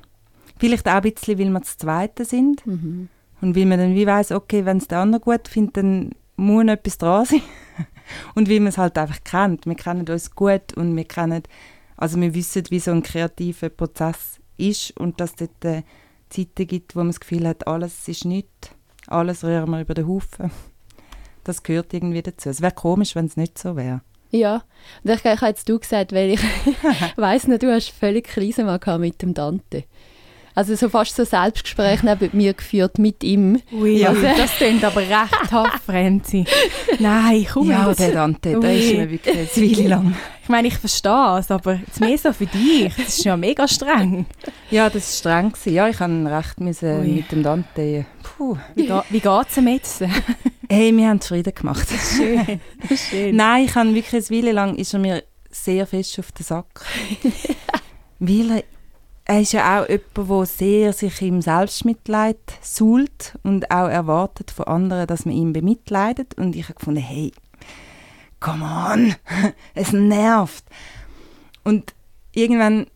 [SPEAKER 4] vielleicht auch ein bisschen, weil wir das Zweite sind.
[SPEAKER 3] mhm.
[SPEAKER 4] Und weil man dann wie weiss, okay, wenn es der andere gut findet, dann muss etwas dran sein. und weil man es halt einfach kennt. Wir kennen uns gut und wir kennen, also wir wissen, wie so ein kreativer Prozess ist und dass es dort äh, Zeiten gibt, wo man das Gefühl hat, alles ist nichts, alles rühren wir über den Haufen. Das gehört irgendwie dazu. Es wäre komisch, wenn es nicht so wäre.
[SPEAKER 3] Ja, und ich, ich habe jetzt du gesagt, weil ich weiss noch, du hast völlig Krise mal gehabt mit dem Dante. Also so fast so Selbstgespräch neben mir geführt mit ihm.
[SPEAKER 2] Ui,
[SPEAKER 4] Ja.
[SPEAKER 2] das klingt aber recht tough, Renzi. Nein, komm
[SPEAKER 4] ja,
[SPEAKER 2] jetzt.
[SPEAKER 4] der Dante, der ist mir wirklich eine Weile lang.
[SPEAKER 2] Ich meine, ich verstehe es, aber jetzt mehr so für dich. Das ist ja mega streng.
[SPEAKER 4] Ja, das war streng. Gewesen. Ja, ich musste recht müssen
[SPEAKER 2] Ui.
[SPEAKER 4] mit dem Dante. Puh.
[SPEAKER 2] Wie, ga, wie geht es ihm jetzt?
[SPEAKER 4] Hey, wir haben Frieden gemacht.
[SPEAKER 2] Schön. Schön.
[SPEAKER 4] Nein, ich habe wirklich eine Weile lang ist er mir sehr fest auf den Sack. Weil er, er ist ja auch jemand, der sehr sich im Selbstmitleid suhlt und auch erwartet von anderen, dass man ihn bemitleidet. Und ich habe gefunden, hey, come on, es nervt. Und irgendwann,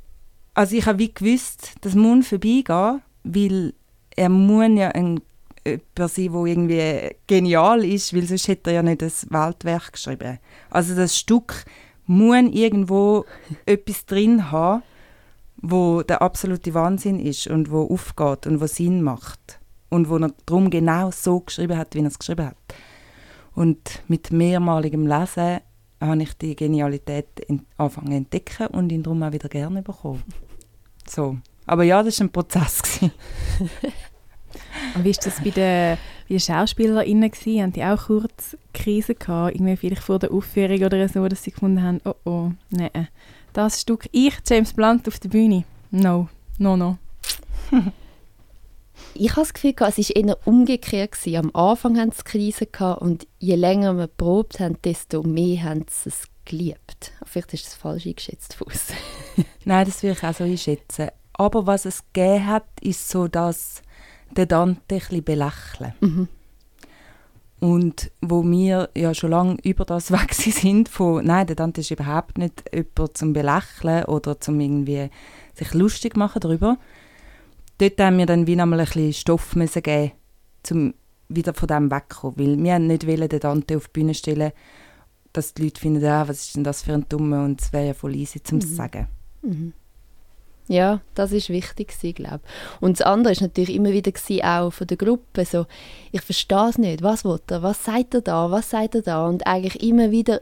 [SPEAKER 4] also ich habe wie gewusst, das muss vorbeigehen, weil er muss ja ein jemand sein, der irgendwie genial ist, weil sonst hätte er ja nicht das Weltwerk geschrieben. Also das Stück muss irgendwo etwas drin haben, wo der absolute Wahnsinn ist und wo aufgeht und wo Sinn macht und wo er darum genau so geschrieben hat, wie er es geschrieben hat. Und mit mehrmaligem Lesen habe ich die Genialität angefangen zu entdecken und ihn darum auch wieder gerne bekommen. So. Aber ja, das war ein Prozess.
[SPEAKER 2] Und wie war das bei den, bei den SchauspielerInnen? Gewesen? Haben die auch kurz Krise gehabt? Irgendwie vielleicht vor der Aufführung oder so, dass sie gefunden haben, oh oh, nein, das Stück, ich, James Blunt, auf der Bühne. No, no, no.
[SPEAKER 3] Ich habe das Gefühl, es war eher umgekehrt. Gewesen. Am Anfang hatten sie Krise gehabt und je länger wir probt haben, desto mehr haben sie es geliebt. Vielleicht ist das falsch eingeschätzt von uns.
[SPEAKER 4] Nein, das würde ich auch so einschätzen. Aber was es gegeben hat, ist so, dass der Dante ein bisschen belächeln.
[SPEAKER 3] Mhm.
[SPEAKER 4] Und wo wir ja schon lange über das weg sind, von nein, der Dante ist überhaupt nicht jemand zum Belächeln oder zum irgendwie sich lustig machen darüber. Dort haben wir dann wie einmal ein bisschen Stoff müssen geben, um wieder von dem wegzukommen. Weil wir nicht wollen, den Dante auf die Bühne stellen, dass die Leute finden, ah, was ist denn das für ein Dummer und es wäre ja voll easy zum zu sagen.
[SPEAKER 3] Mhm. Ja, das ist wichtig glaube ich. Und das andere ist natürlich immer wieder gewesen, auch von der Gruppe so, ich verstehe es nicht, was will er, was sagt er da, was sagt er da und eigentlich immer wieder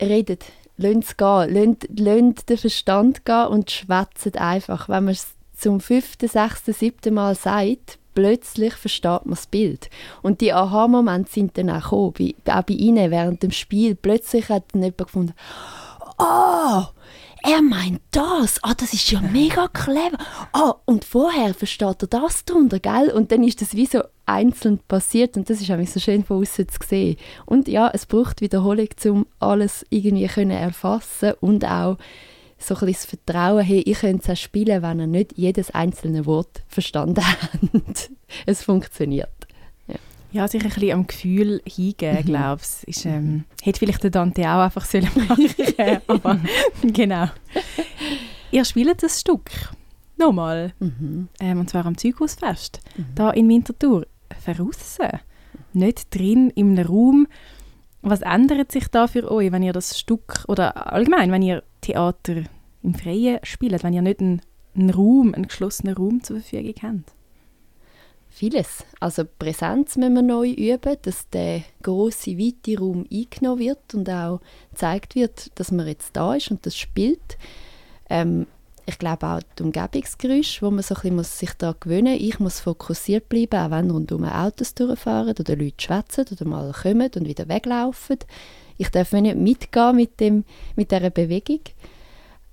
[SPEAKER 3] redet, lasst es gehen, lasst den Verstand gehen und schwätzt einfach. Wenn man es zum fünften, sechsten, siebten Mal sagt, plötzlich versteht man das Bild. Und die Aha-Momente sind dann auch gekommen, auch bei ihnen während dem Spiel. Plötzlich hat dann jemand gefunden, oh, er meint das. Ah, das ist ja mega clever. Ah, und vorher versteht er das drunter, gell? Und dann ist das wie so einzeln passiert und das ist auch so schön von außen zu sehen. Und ja, es braucht Wiederholung, um alles irgendwie können erfassen und auch so ein das Vertrauen, hey, ich könnte es auch spielen, wenn ihr nicht jedes einzelne Wort verstanden habt. es funktioniert.
[SPEAKER 2] Ja, sich ein bisschen am Gefühl hingeben, glaube ich. Ist, ähm, hätte vielleicht der Dante auch einfach sollen machen aber genau. Ihr spielt das Stück. Nochmal.
[SPEAKER 3] Mhm.
[SPEAKER 2] Ähm, und zwar am Zeughausfest. Da in Winterthur. Veraussen. Nicht drin, in einem Raum. Was ändert sich da für euch, wenn ihr das Stück, oder allgemein, wenn ihr Theater im Freien spielt, wenn ihr nicht einen, einen Raum, einen geschlossenen Raum zur Verfügung habt?
[SPEAKER 3] Vieles. Also Präsenz müssen wir neu üben, dass der große weite Raum eingenommen wird und auch gezeigt wird, dass man jetzt da ist und das spielt. Ähm, ich glaube auch die Umgebungsgeräusche, wo man so ein muss sich daran gewöhnen muss. Ich muss fokussiert bleiben, auch wenn rundum Autos durchfahren oder Leute schwätzen oder mal kommen und wieder weglaufen. Ich darf nicht mitgehen mit, dem, mit dieser Bewegung.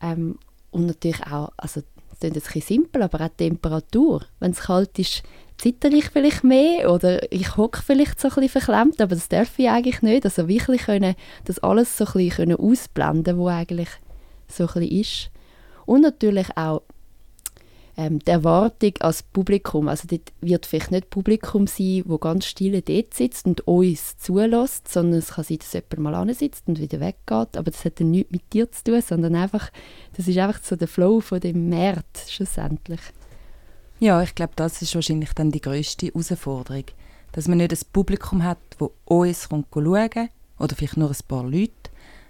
[SPEAKER 3] Ähm, und natürlich auch, also das klingt jetzt ein bisschen simpel, aber auch die Temperatur. Wenn es kalt ist, zitter ich vielleicht mehr oder ich hocke vielleicht so ein bisschen verklemmt, aber das darf ich eigentlich nicht. Also wirklich können, das alles so ein bisschen ausblenden, was eigentlich so ein bisschen ist. Und natürlich auch ähm, die Erwartung als Publikum. Also dort wird vielleicht nicht Publikum sein, wo ganz still dort sitzt und uns zulässt, sondern es kann sein, dass jemand mal sitzt und wieder weggeht. Aber das hat dann nichts mit dir zu tun, sondern einfach, das ist einfach so der Flow von dem Markt schlussendlich.
[SPEAKER 4] Ja, ich glaube, das ist wahrscheinlich dann die größte Herausforderung. Dass man nicht ein Publikum hat, das uns schauen oder vielleicht nur ein paar Leute,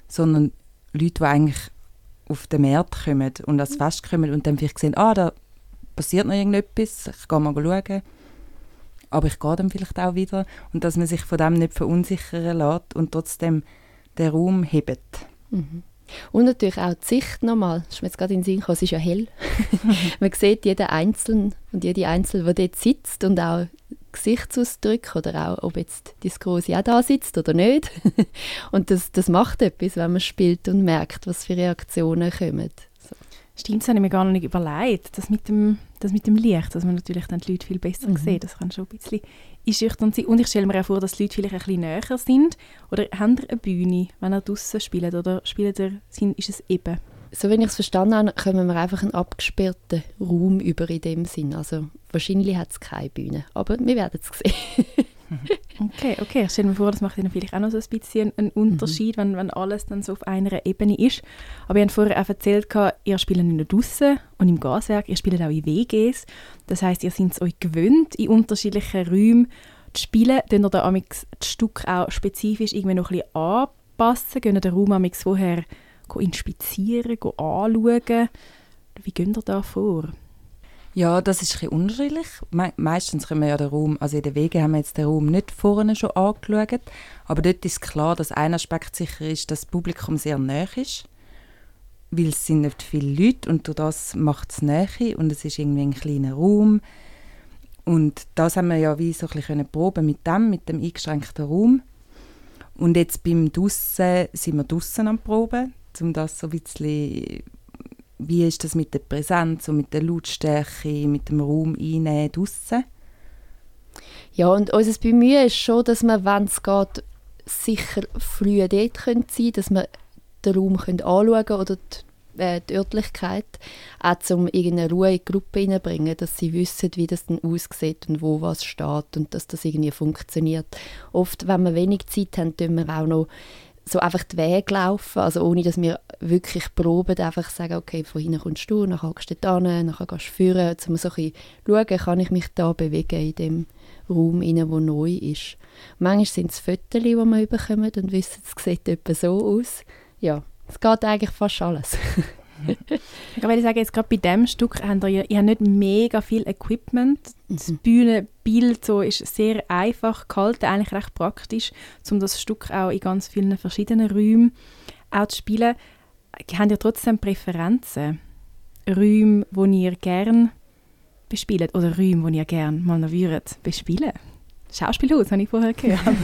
[SPEAKER 4] sondern Leute, die eigentlich auf den Markt kommen und ans Fest kommen und dann vielleicht sehen, ah, da passiert noch irgendetwas, ich gehe mal schauen. Aber ich gehe dann vielleicht auch wieder. Und dass man sich von dem nicht verunsichern lässt und trotzdem den Raum hebt.
[SPEAKER 3] Mhm. Und natürlich auch die Sicht nochmal. Das ist mir jetzt gerade in den Sinn gekommen, es ist ja hell. man sieht jeden Einzelnen und jede Einzelne, die dort sitzt und auch Gesichtsausdrücke oder auch, ob jetzt die Große auch da sitzt oder nicht. und das, das macht etwas, wenn man spielt und merkt, was für Reaktionen kommen.
[SPEAKER 2] Stimmt, das habe ich mir gar nicht überlegt. Das mit dem, das mit dem Licht, dass man natürlich dann die Leute viel besser mhm. sieht. Das kann schon ein bisschen einschüchtern sein. Und ich stelle mir auch vor, dass die Leute vielleicht ein bisschen näher sind. Oder haben ihr eine Bühne, wenn ihr draußen spielt? Oder spielt ihr, ist es eben?
[SPEAKER 3] So, wenn ich es verstanden habe, kommen wir einfach einen abgesperrten Raum über in dem Sinn. Also wahrscheinlich hat es keine Bühne, aber wir werden es sehen.
[SPEAKER 2] Okay, okay. Ich stelle mir vor, das macht dann vielleicht auch noch so ein bisschen einen Unterschied, mhm. wenn, wenn alles dann so auf einer Ebene ist. Aber ihr habt vorher auch erzählt, ihr spielt nicht nur draußen und im Gaswerk, ihr spielt auch in WGs. Das heißt, ihr seid es euch gewöhnt, in unterschiedlichen Räumen zu spielen. Dann ihr da das Stück auch spezifisch irgendwie noch ein bisschen anpassen? Gehen den Raum vorher inspizieren, anschauen? Wie geht ihr da vor?
[SPEAKER 4] Ja, das ist ein unterschiedlich. Me meistens können wir ja den Raum, also in den Wegen haben wir jetzt den Raum nicht vorne schon angeschaut, aber dort ist klar, dass ein Aspekt sicher ist, dass das Publikum sehr nah ist, weil es sind nicht viele Leute und durch das macht es Nähe und es ist irgendwie ein kleiner Raum und das haben wir ja wie so ein bisschen proben mit dem, mit dem eingeschränkten Raum. Und jetzt beim Dussen sind wir draussen am Proben, um das so ein bisschen wie ist das mit der Präsenz und mit der Lautstärke, mit dem Raum einnehmen draussen?
[SPEAKER 3] Ja, und unser Bemühen ist schon, dass wir, wenn es geht, sicher früh dort können sein dass wir den Raum können anschauen können oder die, äh, die Örtlichkeit, auch um irgendeine Ruhe in die Gruppe reinzubringen, dass sie wissen, wie das dann aussieht und wo was steht und dass das irgendwie funktioniert. Oft, wenn wir wenig Zeit haben, tun wir auch noch so einfach den Weg laufen, also ohne dass wir wirklich proben, einfach sagen, okay, von hinten kommst du, dann gehst du da dann gehst du führen, um so ein schauen, kann ich mich da bewegen in dem Raum, der neu ist. Manchmal sind es Fotos, die wir bekommen und wissen, es sieht etwa so aus. Ja, es geht eigentlich fast alles.
[SPEAKER 2] ich würde sagen, jetzt gerade bei diesem Stück habt ihr, ihr habt nicht mega viel Equipment. Das mhm. Bühnenbild so ist sehr einfach gehalten, eigentlich recht praktisch, um das Stück auch in ganz vielen verschiedenen Räumen auch zu spielen. Habt ihr trotzdem Präferenzen? Räume, die ihr gerne bespielt oder Räume, die ihr gerne mal noch würdet bespielen? Schauspielhaus, habe ich vorher gehört.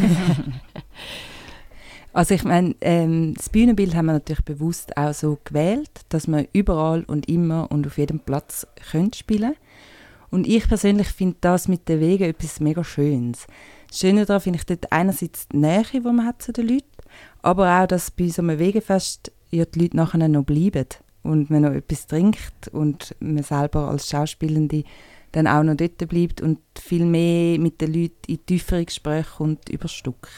[SPEAKER 4] Also ich meine, ähm, das Bühnenbild haben wir natürlich bewusst auch so gewählt, dass man überall und immer und auf jedem Platz können spielen Und ich persönlich finde das mit den Wegen etwas mega Schönes. Das Schöne daran finde ich dort einerseits die Nähe, die man hat zu den Leuten, aber auch, dass bei so einem Wegefest ja die Leute nachher noch bleiben und man noch etwas trinkt und man selber als Schauspielende dann auch noch dort bleibt und viel mehr mit den Leuten in tiefere Gespräche kommt über Stück.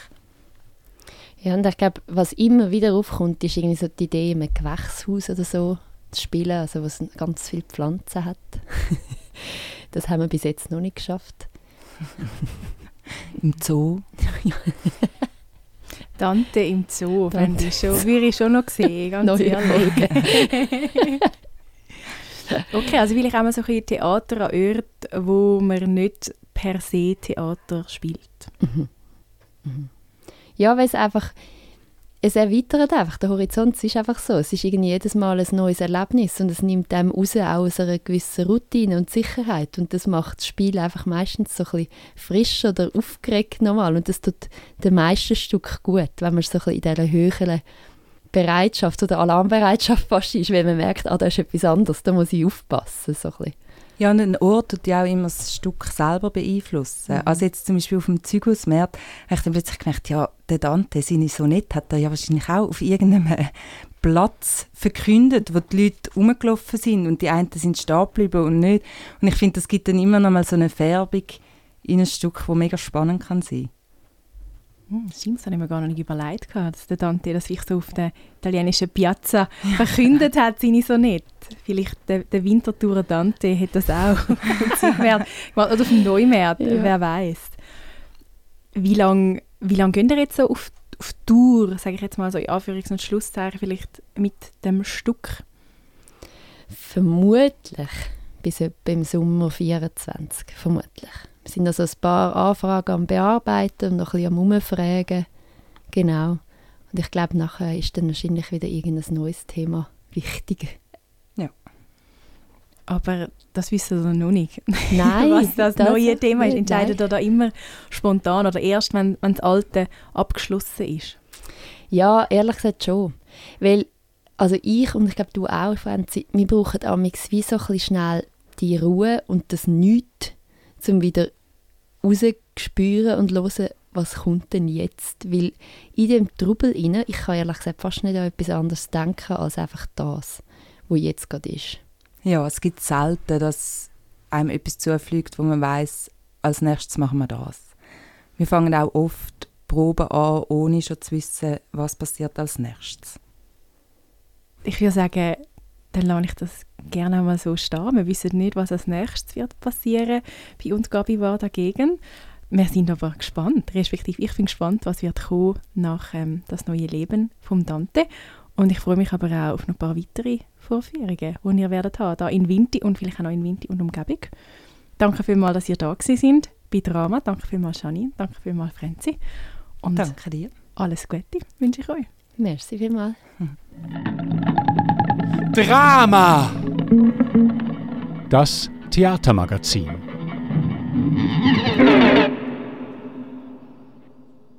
[SPEAKER 3] Ja, und ich glaube, was immer wieder aufkommt, ist irgendwie so die Idee, in einem Gewächshaus oder so zu spielen, also was ganz viele Pflanzen hat. das haben wir bis jetzt noch nicht geschafft.
[SPEAKER 4] Im Zoo?
[SPEAKER 2] Dante im Zoo, Dante. Ich schon, würde ich schon noch sehen, ganz Neue ehrlich. okay, also will ich auch mal so ein Theater an Orten, wo man nicht per se Theater spielt. Mhm.
[SPEAKER 3] Mhm. Ja, weil es einfach, es erweitert einfach, der Horizont ist einfach so. Es ist irgendwie jedes Mal ein neues Erlebnis und es nimmt einem raus aus einer gewissen Routine und Sicherheit und das macht das Spiel einfach meistens so ein bisschen frisch oder aufgeregt nochmal und das tut dem meisten Stück gut, wenn man so ein bisschen in dieser höheren Bereitschaft oder Alarmbereitschaft fast ist, wenn man merkt, ah, da ist etwas anderes, da muss ich aufpassen. So ein
[SPEAKER 4] ja, und ein Ort tut ja auch immer das Stück selber beeinflussen. Mhm. Also jetzt zum Beispiel auf dem Züghausmarkt habe ich dann plötzlich gemerkt, ja, der Dante, seine Sonette, hat er ja wahrscheinlich auch auf irgendeinem Platz verkündet, wo die Leute rumgelaufen sind und die einen sind stehen geblieben und nicht. Und ich finde, das gibt dann immer noch mal so eine Färbung in ein Stück, das mega spannend kann sein
[SPEAKER 2] hm, stimmt, das habe ich mir gar nicht überlegt, dass der Dante das sich so auf der italienischen Piazza verkündet hat, seine Sonette. Vielleicht der, der Winterthurer Dante hat das auch Oder auf dem Neumarkt, ja. wer weiß. Wie lange wie lang geht ihr jetzt so auf, auf Tour, sage ich jetzt mal so in Anführungs- und Schlusszeichen, vielleicht mit dem Stück?
[SPEAKER 3] Vermutlich bis etwa im Sommer 24, vermutlich. Wir sind also ein paar Anfragen am Bearbeiten und noch ein bisschen am Umfragen. Genau. Und ich glaube, nachher ist dann wahrscheinlich wieder irgendein neues Thema wichtig.
[SPEAKER 2] Ja. Aber das wissen wir noch nicht.
[SPEAKER 3] Nein.
[SPEAKER 2] Was das, das neue Thema ist, entscheidet ihr da immer spontan oder erst, wenn, wenn das alte abgeschlossen ist?
[SPEAKER 3] Ja, ehrlich gesagt schon. Weil, also ich und ich glaube du auch, Franzi, wir brauchen amix wie so ein bisschen schnell die Ruhe und das Nichts, um wieder rausspüren und hören, was kommt denn jetzt? Weil in dem Trubel rein, ich kann ehrlich gesagt fast nicht an etwas anderes denken, als einfach das, was jetzt gerade ist.
[SPEAKER 4] Ja, es gibt selten, dass einem etwas zufliegt, wo man weiß, als nächstes machen wir das. Wir fangen auch oft Proben an, ohne schon zu wissen, was passiert als nächstes.
[SPEAKER 2] Ich würde sagen, dann lasse ich das gerne mal so stehen. Wir wissen nicht, was als nächstes wird passieren bei uns Gabi war dagegen. Wir sind aber gespannt, respektive ich bin gespannt, was wird kommen nach ähm, das neue Leben vom Dante. Und ich freue mich aber auch auf noch ein paar weitere Vorführungen, die ihr werdet haben, da in Winti und vielleicht auch noch in Winti und Umgebung. Danke vielmals, dass ihr da sind bei Drama. Danke vielmals, Janine. Danke vielmals, Frenzi.
[SPEAKER 4] Und Danke dir.
[SPEAKER 2] Alles Gute wünsche ich euch.
[SPEAKER 3] Merci vielmals.
[SPEAKER 1] Drama. Das Theatermagazin.